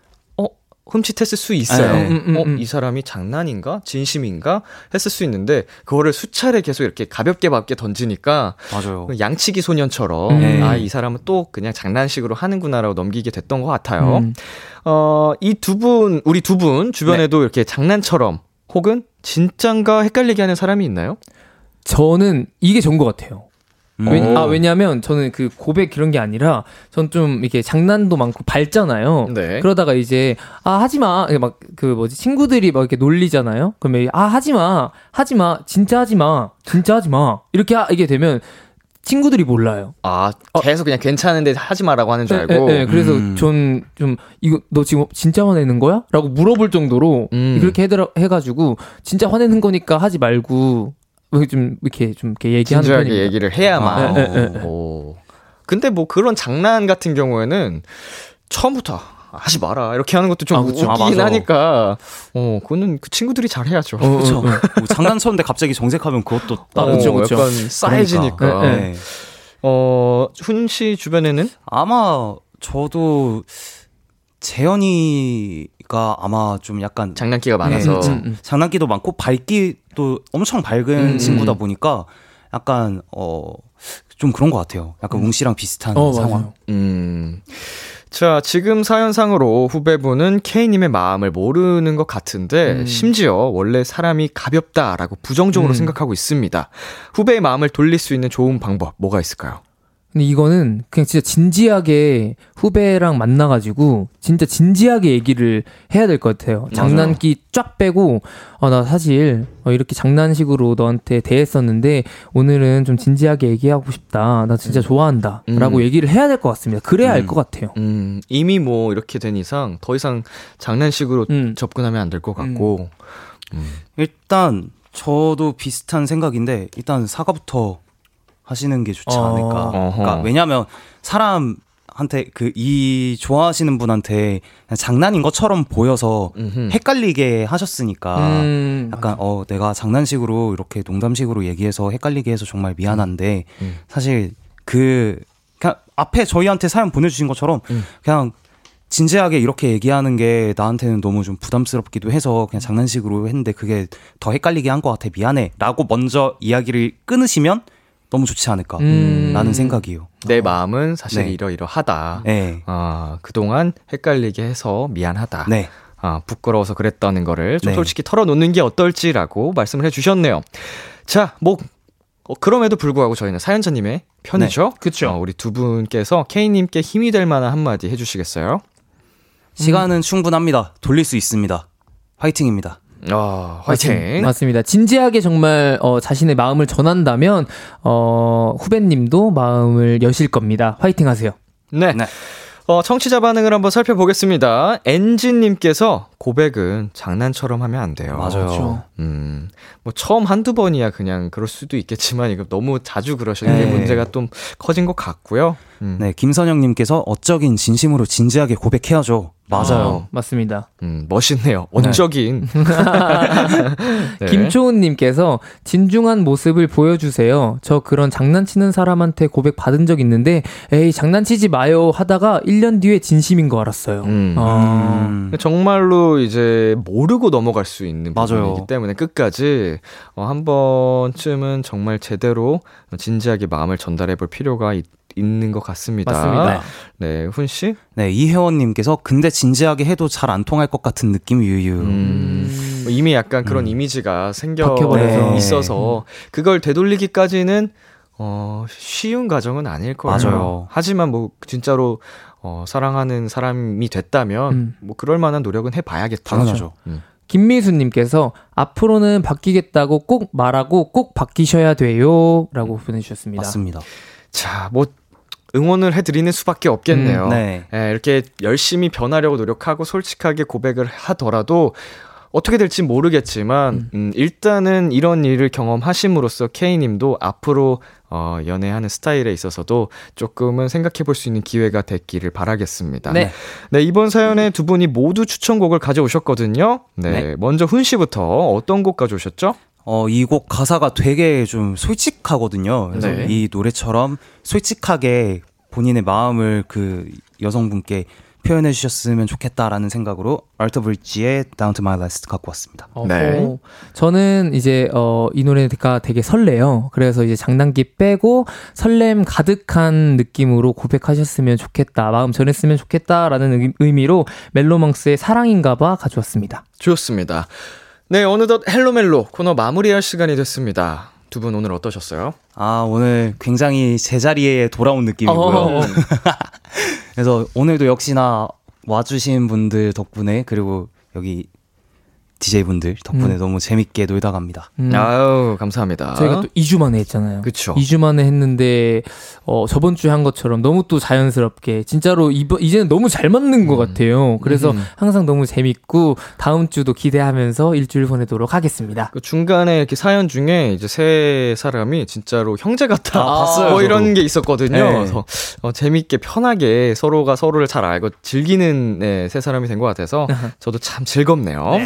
Speaker 2: 흠칫했을 수 있어요.
Speaker 4: 네.
Speaker 3: 음, 음,
Speaker 2: 어,
Speaker 3: 음.
Speaker 2: 이 사람이 장난인가? 진심인가? 했을 수 있는데, 그거를 수차례 계속 이렇게 가볍게 가볍게 던지니까,
Speaker 4: 맞아요.
Speaker 2: 그 양치기 소년처럼,
Speaker 3: 음.
Speaker 2: 아, 이 사람은 또 그냥 장난식으로 하는구나라고 넘기게 됐던 것 같아요.
Speaker 3: 음.
Speaker 2: 어, 이 두 분, 우리 두 분 주변에도
Speaker 3: 네.
Speaker 2: 이렇게 장난처럼 혹은 진짠가 헷갈리게 하는 사람이 있나요?
Speaker 3: 저는 이게 좋은 것 같아요.
Speaker 4: 음.
Speaker 3: 왜,
Speaker 2: 오.
Speaker 3: 아, 왜냐면 저는 그 고백 그런 게 아니라 전 좀 이렇게 장난도 많고 밝잖아요.
Speaker 2: 네.
Speaker 3: 그러다가 이제 아 하지 마. 막 그 뭐지 친구들이 막 이렇게 놀리잖아요. 그러면 아 하지 마. 하지 마. 진짜 하지 마. 진짜 하지 마. 이렇게 하게 되면 친구들이 몰라요.
Speaker 2: 아, 계속 그냥 괜찮은데 하지 마라고 하는 줄 알고.
Speaker 3: 네, 네, 그래서
Speaker 4: 음.
Speaker 3: 전좀 이거 너 지금 진짜 화내는 거야? 라고 물어볼 정도로
Speaker 2: 음.
Speaker 3: 그렇게 해더라, 해가지고 진짜 화내는 거니까 하지 말고 왜 좀 이렇게 좀 이렇게 얘기하는
Speaker 2: 진지하게
Speaker 3: 편입니다.
Speaker 2: 얘기를 해야만.
Speaker 4: 아,
Speaker 3: 네, 네, 네.
Speaker 2: 오. 근데 뭐 그런 장난 같은 경우에는 처음부터 하지 마라 이렇게 하는 것도 좀
Speaker 3: 아, 그쵸.
Speaker 4: 아.
Speaker 2: 하니까 어 그거는 그 친구들이 잘 해야죠.
Speaker 3: 어, 어,
Speaker 4: 그렇죠.
Speaker 3: 어.
Speaker 4: 뭐 장난쳤는데 갑자기 정색하면 그것도 따로
Speaker 3: 그쵸, 그쵸.
Speaker 2: 약간 싸해지니까.
Speaker 3: 네,
Speaker 4: 네.
Speaker 2: 어, 훈 씨 주변에는
Speaker 4: 아마 저도 재현이 가 아마 좀 약간
Speaker 2: 장난기가
Speaker 4: 네,
Speaker 2: 많아서
Speaker 3: 음, 음.
Speaker 4: 장난기도 많고 밝기도 엄청 밝은
Speaker 2: 음,
Speaker 4: 친구다
Speaker 2: 음.
Speaker 4: 보니까 약간 어 좀 그런 것 같아요. 약간 웅 씨랑 비슷한
Speaker 3: 어,
Speaker 4: 상황.
Speaker 3: 맞아요.
Speaker 2: 음. 자, 지금 사연상으로 후배분은 K님의 마음을 모르는 것 같은데,
Speaker 3: 음.
Speaker 2: 심지어 원래 사람이 가볍다라고 부정적으로
Speaker 3: 음.
Speaker 2: 생각하고 있습니다. 후배의 마음을 돌릴 수 있는 좋은 방법, 뭐가 있을까요?
Speaker 3: 근데 이거는 그냥 진짜 진지하게 후배랑 만나가지고 진짜 진지하게 얘기를 해야 될 것 같아요. 장난기 쫙 빼고 어, 나 사실 어, 이렇게 장난식으로 너한테 대했었는데 오늘은 좀 진지하게 얘기하고 싶다. 나 진짜 좋아한다.
Speaker 2: 음.
Speaker 3: 라고 얘기를 해야 될 것 같습니다. 그래야 알
Speaker 4: 음.
Speaker 3: 것 같아요.
Speaker 2: 음, 이미 뭐 이렇게 된 이상 더 이상 장난식으로
Speaker 3: 음.
Speaker 2: 접근하면 안 될 것 같고,
Speaker 4: 일단 저도 비슷한 생각인데 일단 사과부터 하시는 게 좋지
Speaker 3: 어.
Speaker 4: 않을까.
Speaker 2: 어허.
Speaker 4: 그러니까 왜냐하면 사람한테 그 이 좋아하시는 분한테 그냥 장난인 것처럼 보여서
Speaker 2: 음흠.
Speaker 4: 헷갈리게 하셨으니까
Speaker 3: 음,
Speaker 4: 약간 어 내가 장난식으로 이렇게 농담식으로 얘기해서 헷갈리게 해서 정말 미안한데
Speaker 2: 음.
Speaker 4: 사실 그 그냥 앞에 저희한테 사연 보내주신 것처럼
Speaker 2: 음.
Speaker 4: 그냥 진지하게 이렇게 얘기하는 게 나한테는 너무 좀 부담스럽기도 해서 그냥 장난식으로 했는데 그게 더 헷갈리게 한 것 같아 미안해라고 먼저 이야기를 끊으시면 너무 좋지 않을까
Speaker 3: 음.
Speaker 4: 라는 생각이에요.
Speaker 2: 내 마음은 사실
Speaker 4: 네.
Speaker 2: 이러이러하다.
Speaker 4: 네,
Speaker 2: 아, 그동안 헷갈리게 해서 미안하다.
Speaker 4: 네,
Speaker 2: 아, 부끄러워서 그랬다는 거를 좀
Speaker 4: 네.
Speaker 2: 솔직히 털어놓는 게 어떨지라고 말씀을 해주셨네요. 자, 뭐, 어, 그럼에도 불구하고 저희는 사연자님의 편이죠.
Speaker 3: 그쵸.
Speaker 2: 어, 우리 두 분께서 K님께 힘이 될 만한 한마디 해주시겠어요?
Speaker 4: 시간은 충분합니다. 돌릴 수 있습니다. 화이팅입니다.
Speaker 2: 아, 화이팅.
Speaker 3: 맞 습니다. 진지하게 정말 어, 자신의 마음을 전한다면 어, 후배님도 마음을 여실 겁니다. 화이팅 하세요.
Speaker 2: 네.
Speaker 4: 네.
Speaker 2: 어, 청취자 반응을 한번 살펴보겠습니다. 엔진님께서 고백은 장난처럼 하면 안 돼요.
Speaker 4: 맞아요.
Speaker 3: 그렇죠.
Speaker 2: 음, 뭐 처음 한두 번이야 그냥 그럴 수도 있겠지만 이거 너무 자주 그러시는 게
Speaker 4: 네.
Speaker 2: 문제가 좀 커진 것 같고요. 음,
Speaker 4: 네, 김선영님께서 어쩌긴 진심으로 진지하게 고백해야죠. 맞아요.
Speaker 3: 어, 맞습니다.
Speaker 2: 음, 멋있네요. 언적인. *laughs* 네.
Speaker 3: 김초은님께서 진중한 모습을 보여주세요. 저 그런 장난치는 사람한테 고백 받은 적 있는데, 에이, 장난치지 마요 하다가 1년 뒤에 진심인 거 알았어요.
Speaker 2: 음.
Speaker 3: 어,
Speaker 4: 음.
Speaker 2: 정말로 이제 모르고 넘어갈 수 있는
Speaker 4: 맞아요.
Speaker 2: 부분이기 때문에 끝까지 어, 한 번쯤은 정말 제대로 진지하게 마음을 전달해 볼 필요가 있, 있는 것 같습니다.
Speaker 3: 맞습니다.
Speaker 2: 네, 훈 씨.
Speaker 4: 네, 이혜원님께서 근데 진지하게 해도 잘 안 통할 것 같은 느낌 유유.
Speaker 2: 음, 뭐 이미 약간 그런
Speaker 4: 음.
Speaker 2: 이미지가 생겨
Speaker 3: 박혀버려서.
Speaker 2: 있어서 그걸 되돌리기까지는 어, 쉬운 과정은 아닐 거예요.
Speaker 4: 맞아요.
Speaker 2: 하지만 뭐 진짜로 어, 사랑하는 사람이 됐다면
Speaker 3: 음.
Speaker 2: 뭐 그럴 만한 노력은 해봐야겠다.
Speaker 4: 당연하죠.
Speaker 2: 음.
Speaker 3: 김미수님께서 앞으로는 바뀌겠다고 꼭 말하고 꼭 바뀌셔야 돼요. 라고 보내주셨습니다.
Speaker 4: 맞습니다.
Speaker 2: 자, 뭐 응원을 해드리는 수밖에 없겠네요.
Speaker 4: 음, 네.
Speaker 2: 예, 이렇게 열심히 변하려고 노력하고 솔직하게 고백을 하더라도 어떻게 될지 모르겠지만 음, 일단은 이런 일을 경험하심으로써 K님도 앞으로 어, 연애하는 스타일에 있어서도 조금은 생각해 볼 수 있는 기회가 됐기를 바라겠습니다.
Speaker 3: 네.
Speaker 2: 네, 이번 사연에 두 분이 모두 추천곡을 가져오셨거든요. 네,
Speaker 4: 네.
Speaker 2: 먼저 훈 씨부터 어떤 곡 가져오셨죠?
Speaker 4: 어, 이 곡 가사가 되게 좀 솔직하거든요. 그래서
Speaker 2: 네.
Speaker 4: 이 노래처럼 솔직하게 본인의 마음을 그 여성분께 표현해 주셨으면 좋겠다라는 생각으로 알터 브릿지의 Down to My Last 갖고 왔습니다.
Speaker 2: 네.
Speaker 3: 어허. 저는 이제 어, 이 노래가 되게 설레요. 그래서 이제 장난기 빼고 설렘 가득한 느낌으로 고백하셨으면 좋겠다. 마음 전했으면 좋겠다라는 의- 의미로 멜로망스의 사랑인가봐 가져왔습니다.
Speaker 2: 좋습니다. 네, 어느덧 헬로멜로 코너 마무리할 시간이 됐습니다. 두 분 오늘 어떠셨어요?
Speaker 4: 아, 오늘 굉장히 제자리에 돌아온 느낌이고요.
Speaker 3: 어. *laughs*
Speaker 4: 그래서 오늘도 역시나 와주신 분들 덕분에 그리고 여기 DJ분들 덕분에
Speaker 3: 음.
Speaker 4: 너무 재밌게 놀다 갑니다.
Speaker 3: 음.
Speaker 2: 아유, 감사합니다.
Speaker 3: 저희가 또 2주 만에 했잖아요.
Speaker 2: 그쵸.
Speaker 3: 2주 만에 했는데 어 저번 주에 한 것처럼 너무 또 자연스럽게 진짜로 이번 이제는 너무 잘 맞는 것 같아요. 그래서
Speaker 2: 음.
Speaker 3: 항상 너무 재밌고 다음 주도 기대하면서 일주일 보내도록 하겠습니다.
Speaker 2: 그 중간에 이렇게 사연 중에 이제 세 사람이 진짜로 형제 같아.
Speaker 4: 아, 봤어요,
Speaker 2: 뭐 이런
Speaker 4: 저도.
Speaker 2: 게 있었거든요.
Speaker 4: 네.
Speaker 2: 그래서 어, 재밌게 편하게 서로가 서로를 잘 알고 즐기는 네, 세 사람이 된 것 같아서 *laughs* 저도 참 즐겁네요.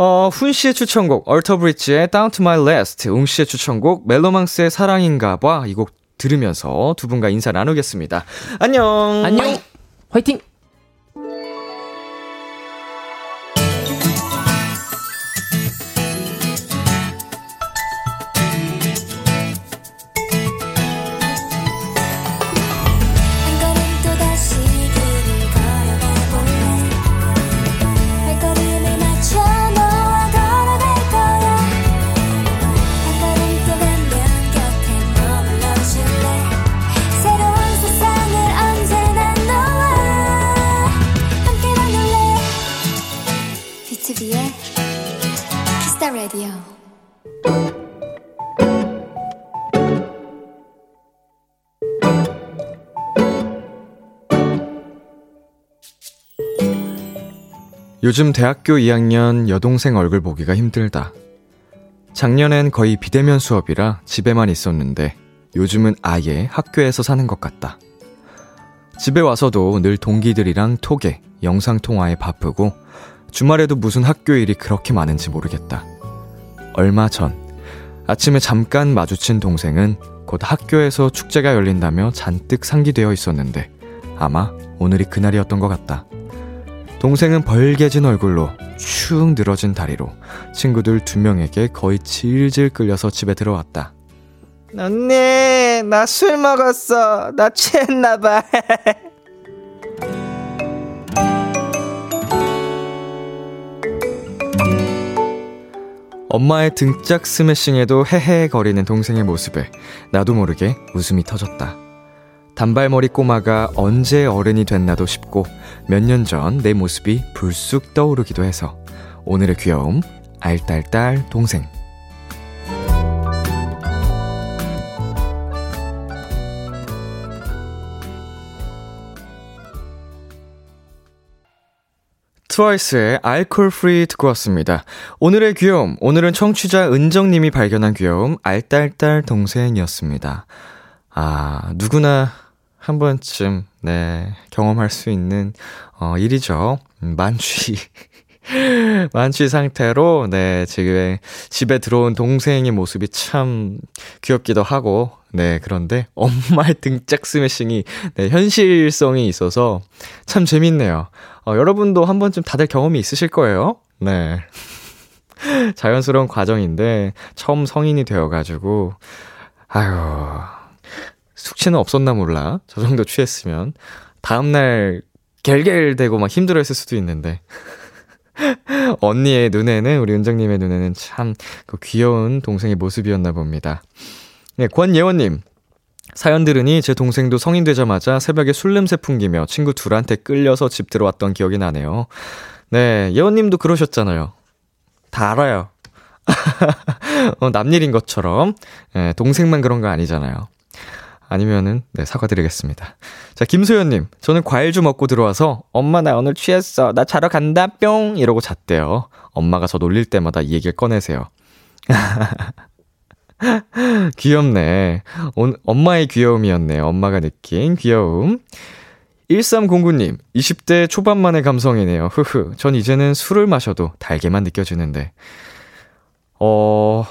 Speaker 2: 어, 훈 씨의 추천곡 얼터브리지의 Down to My Last, 웅 씨의 추천곡 멜로망스의 사랑인가봐 이 곡 들으면서 두 분과 인사 나누겠습니다. 안녕.
Speaker 3: 안녕. 화이팅.
Speaker 2: 요즘 대학교 2학년 여동생 얼굴 보기가 힘들다. 작년엔 거의 비대면 수업이라 집에만 있었는데 요즘은 아예 학교에서 사는 것 같다. 집에 와서도 늘 동기들이랑 톡에 영상통화에 바쁘고 주말에도 무슨 학교 일이 그렇게 많은지 모르겠다. 얼마 전 아침에 잠깐 마주친 동생은 곧 학교에서 축제가 열린다며 잔뜩 상기되어 있었는데 아마 오늘이 그날이었던 것 같다. 동생은 벌개진 얼굴로 축 늘어진 다리로 친구들 두 명에게 거의 질질 끌려서 집에 들어왔다. 언니, 나 술 먹었어. 나 취했나봐. *laughs* 엄마의 등짝 스매싱에도 헤헤 거리는 동생의 모습에 나도 모르게 웃음이 터졌다. 단발머리 꼬마가 언제 어른이 됐나도 싶고 몇 년 전 내 모습이 불쑥 떠오르기도 해서 오늘의 귀여움 알딸딸 동생 트와이스의 Alcohol-Free 듣고 왔습니다. 오늘의 귀여움, 오늘은 청취자 은정님이 발견한 귀여움, 알딸딸 동생이었습니다. 아, 누구나 한 번쯤, 네, 경험할 수 있는, 어, 일이죠. 음, 만취. *laughs* 만취 상태로, 네, 지금 집에 들어온 동생의 모습이 참 귀엽기도 하고, 네, 그런데 엄마의 등짝 스매싱이, 네, 현실성이 있어서 참 재밌네요. 어, 여러분도 한 번쯤 다들 경험이 있으실 거예요. 네. *laughs* 자연스러운 과정인데, 처음 성인이 되어가지고, 아유, 숙취는 없었나 몰라. 저 정도 취했으면. 다음날 겔겔대고 막 힘들어 했을 수도 있는데. *laughs* 언니의 눈에는, 우리 은정님의 눈에는 참 그 귀여운 동생의 모습이었나 봅니다. 네, 권예원님. 사연 들으니 제 동생도 성인 되자마자 새벽에 술 냄새 풍기며 친구 둘한테 끌려서 집 들어왔던 기억이 나네요. 네, 예원님도 그러셨잖아요. 다 알아요. *laughs* 어, 남일인 것처럼. 예, 동생만 그런 거 아니잖아요. 아니면은, 네, 사과드리겠습니다. 자, 김소연 님. 저는 과일 좀 먹고 들어와서, 엄마, 나 오늘 취했어. 나 자러 간다, 뿅! 이러고 잤대요. 엄마가 저 놀릴 때마다 이 얘기를 꺼내세요. *laughs* 귀엽네. 온, 엄마의 귀여움이었네. 엄마가 느낀 귀여움. 1309님, 20대 초반만의 감성이네요. 흐흐. 전 이제는 술을 마셔도 달게만 느껴지는데. 어,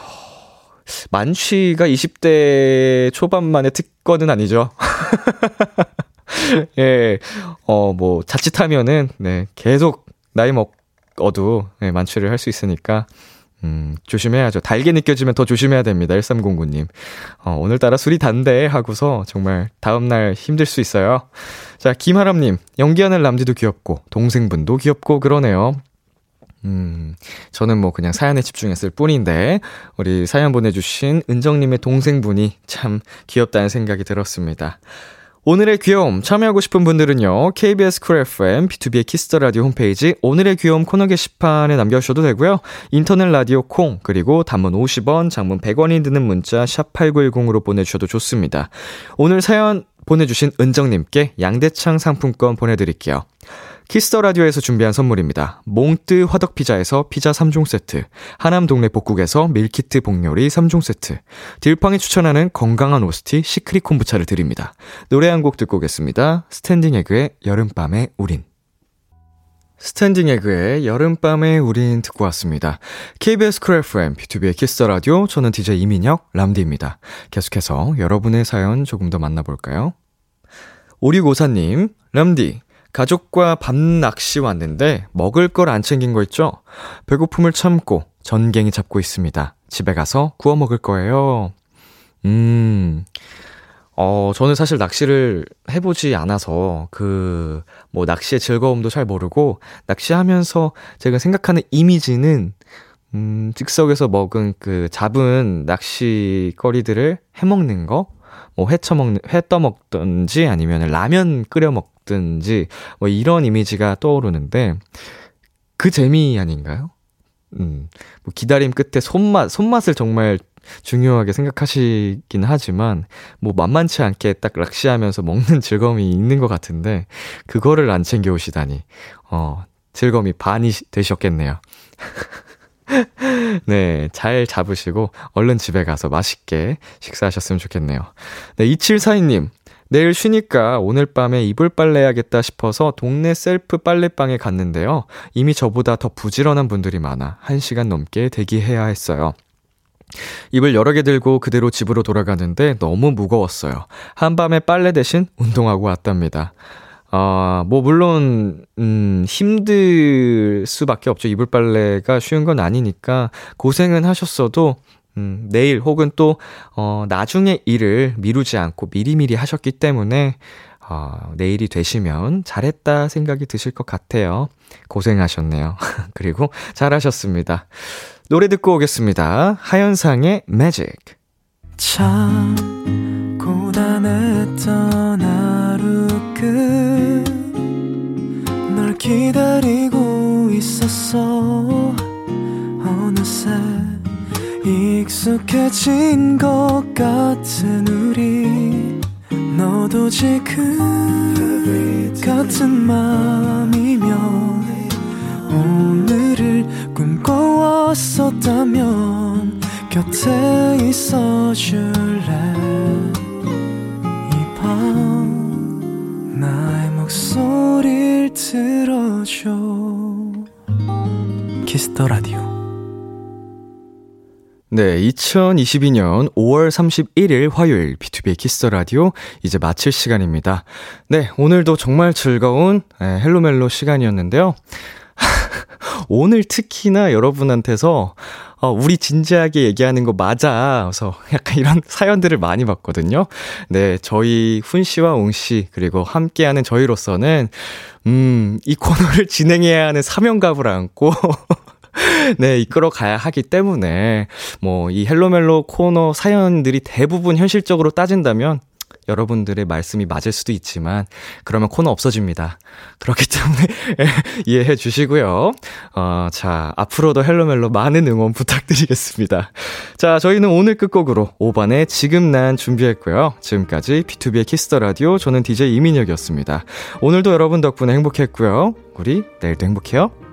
Speaker 2: 만취가 20대 초반만의 특권은 아니죠. *laughs* 예, 어, 뭐, 자칫하면은, 네, 계속 나이 먹어도, 네, 만취를 할 수 있으니까, 음, 조심해야죠. 달게 느껴지면 더 조심해야 됩니다. 1309님. 어, 오늘따라 술이 단데 하고서 정말 다음날 힘들 수 있어요. 자, 김하람님. 연기하는 람디도 귀엽고, 동생분도 귀엽고 그러네요. 음, 저는 뭐 그냥 사연에 집중했을 뿐인데, 우리 사연 보내주신 은정님의 동생분이 참 귀엽다는 생각이 들었습니다. 오늘의 귀여움 참여하고 싶은 분들은요. KBS 쿨 FM B2B의 키스터 라디오 홈페이지 오늘의 귀여움 코너 게시판에 남겨 주셔도 되고요. 인터넷 라디오 콩 그리고 단문 50원, 장문 100원이 드는 문자 샵 8910으로 보내 주셔도 좋습니다. 오늘 사연 보내 주신 은정 님께 양대창 상품권 보내 드릴게요. Kiss the Radio에서 준비한 선물입니다. 몽뜨 화덕 피자에서 피자 3종 세트, 하남 동네 복국에서 밀키트 복요리 3종 세트, 딜팡이 추천하는 건강한 오스티 시크릿 콤부차를 드립니다. 노래 한 곡 듣고 오겠습니다. 스탠딩 에그의 여름밤의 우린. 스탠딩 에그의 여름밤의 우린 듣고 왔습니다. KBS 쿨 FM, B2B의 키스터 라디오, 저는 DJ 이민혁, 람디입니다. 계속해서 여러분의 사연 조금 더 만나볼까요? 5654님, 람디, 가족과 밤 낚시 왔는데 먹을 걸 안 챙긴 거 있죠? 배고픔을 참고 전갱이 잡고 있습니다. 집에 가서 구워 먹을 거예요. 음, 어, 저는 사실 낚시를 해보지 않아서 그, 뭐, 낚시의 즐거움도 잘 모르고, 낚시하면서 제가 생각하는 이미지는, 음, 즉석에서 먹은 그 잡은 낚시거리들을 해먹는 거? 뭐, 회 쳐먹는, 회 떠먹든지 아니면 라면 끓여 먹든지, 뭐, 이런 이미지가 떠오르는데, 그 재미 아닌가요? 음, 뭐, 기다림 끝에 손맛, 손맛을 정말 중요하게 생각하시긴 하지만, 뭐, 만만치 않게 딱 낚시하면서 먹는 즐거움이 있는 것 같은데, 그거를 안 챙겨 오시다니, 어, 즐거움이 반이 되셨겠네요. *laughs* 네, 잘 잡으시고, 얼른 집에 가서 맛있게 식사하셨으면 좋겠네요. 네, 2742님. 내일 쉬니까 오늘 밤에 이불 빨래야겠다 싶어서 동네 셀프 빨래방에 갔는데요. 이미 저보다 더 부지런한 분들이 많아 1시간 넘게 대기해야 했어요. 입을 여러 개 들고 그대로 집으로 돌아가는데 너무 무거웠어요. 한밤에 빨래 대신 운동하고 왔답니다. 아, 뭐, 물론, 음, 힘들 수밖에 없죠. 이불 빨래가 쉬운 건 아니니까 고생은 하셨어도, 음, 내일 혹은 또, 어, 나중에 일을 미루지 않고 미리미리 하셨기 때문에, 어, 내일이 되시면 잘했다 생각이 드실 것 같아요. 고생하셨네요. *laughs* 그리고 잘하셨습니다. 노래 듣고 오겠습니다. 하현상의 매직.
Speaker 5: 참 고단했던 하루 끝널 기다리고 있었어 어느새 익숙해진 것 같은 우리 너도 지금 같은 맘이면 오늘을 꿈꿔왔었다면 곁에 있어 줄래 이 밤 나의 목소리를 들어줘 Kiss the Radio
Speaker 2: 네, 2022년 5월 31일 화요일 B2B 키스터 라디오 이제 마칠 시간입니다. 네, 오늘도 정말 즐거운 에, 헬로멜로 시간이었는데요. 오늘 특히나 여러분한테서 어, 우리 진지하게 얘기하는 거 맞아. 그래서 약간 이런 *laughs* 사연들을 많이 봤거든요. 네, 저희 훈 씨와 웅 씨, 그리고 함께하는 저희로서는, 음, 이 코너를 *laughs* 진행해야 하는 사명감을 안고, *laughs* 네, 이끌어 가야 하기 때문에, 뭐, 이 헬로멜로 코너 사연들이 대부분 현실적으로 따진다면, 여러분들의 말씀이 맞을 수도 있지만, 그러면 코너 없어집니다. 그렇기 때문에 *laughs* 이해해 주시고요. 어, 자, 앞으로도 헬로멜로 많은 응원 부탁드리겠습니다. 자, 저희는 오늘 끝곡으로 오반의 지금 난 준비했고요. 지금까지 B2B의 키스터 라디오, 저는 DJ 이민혁이었습니다. 오늘도 여러분 덕분에 행복했고요. 우리 내일도 행복해요.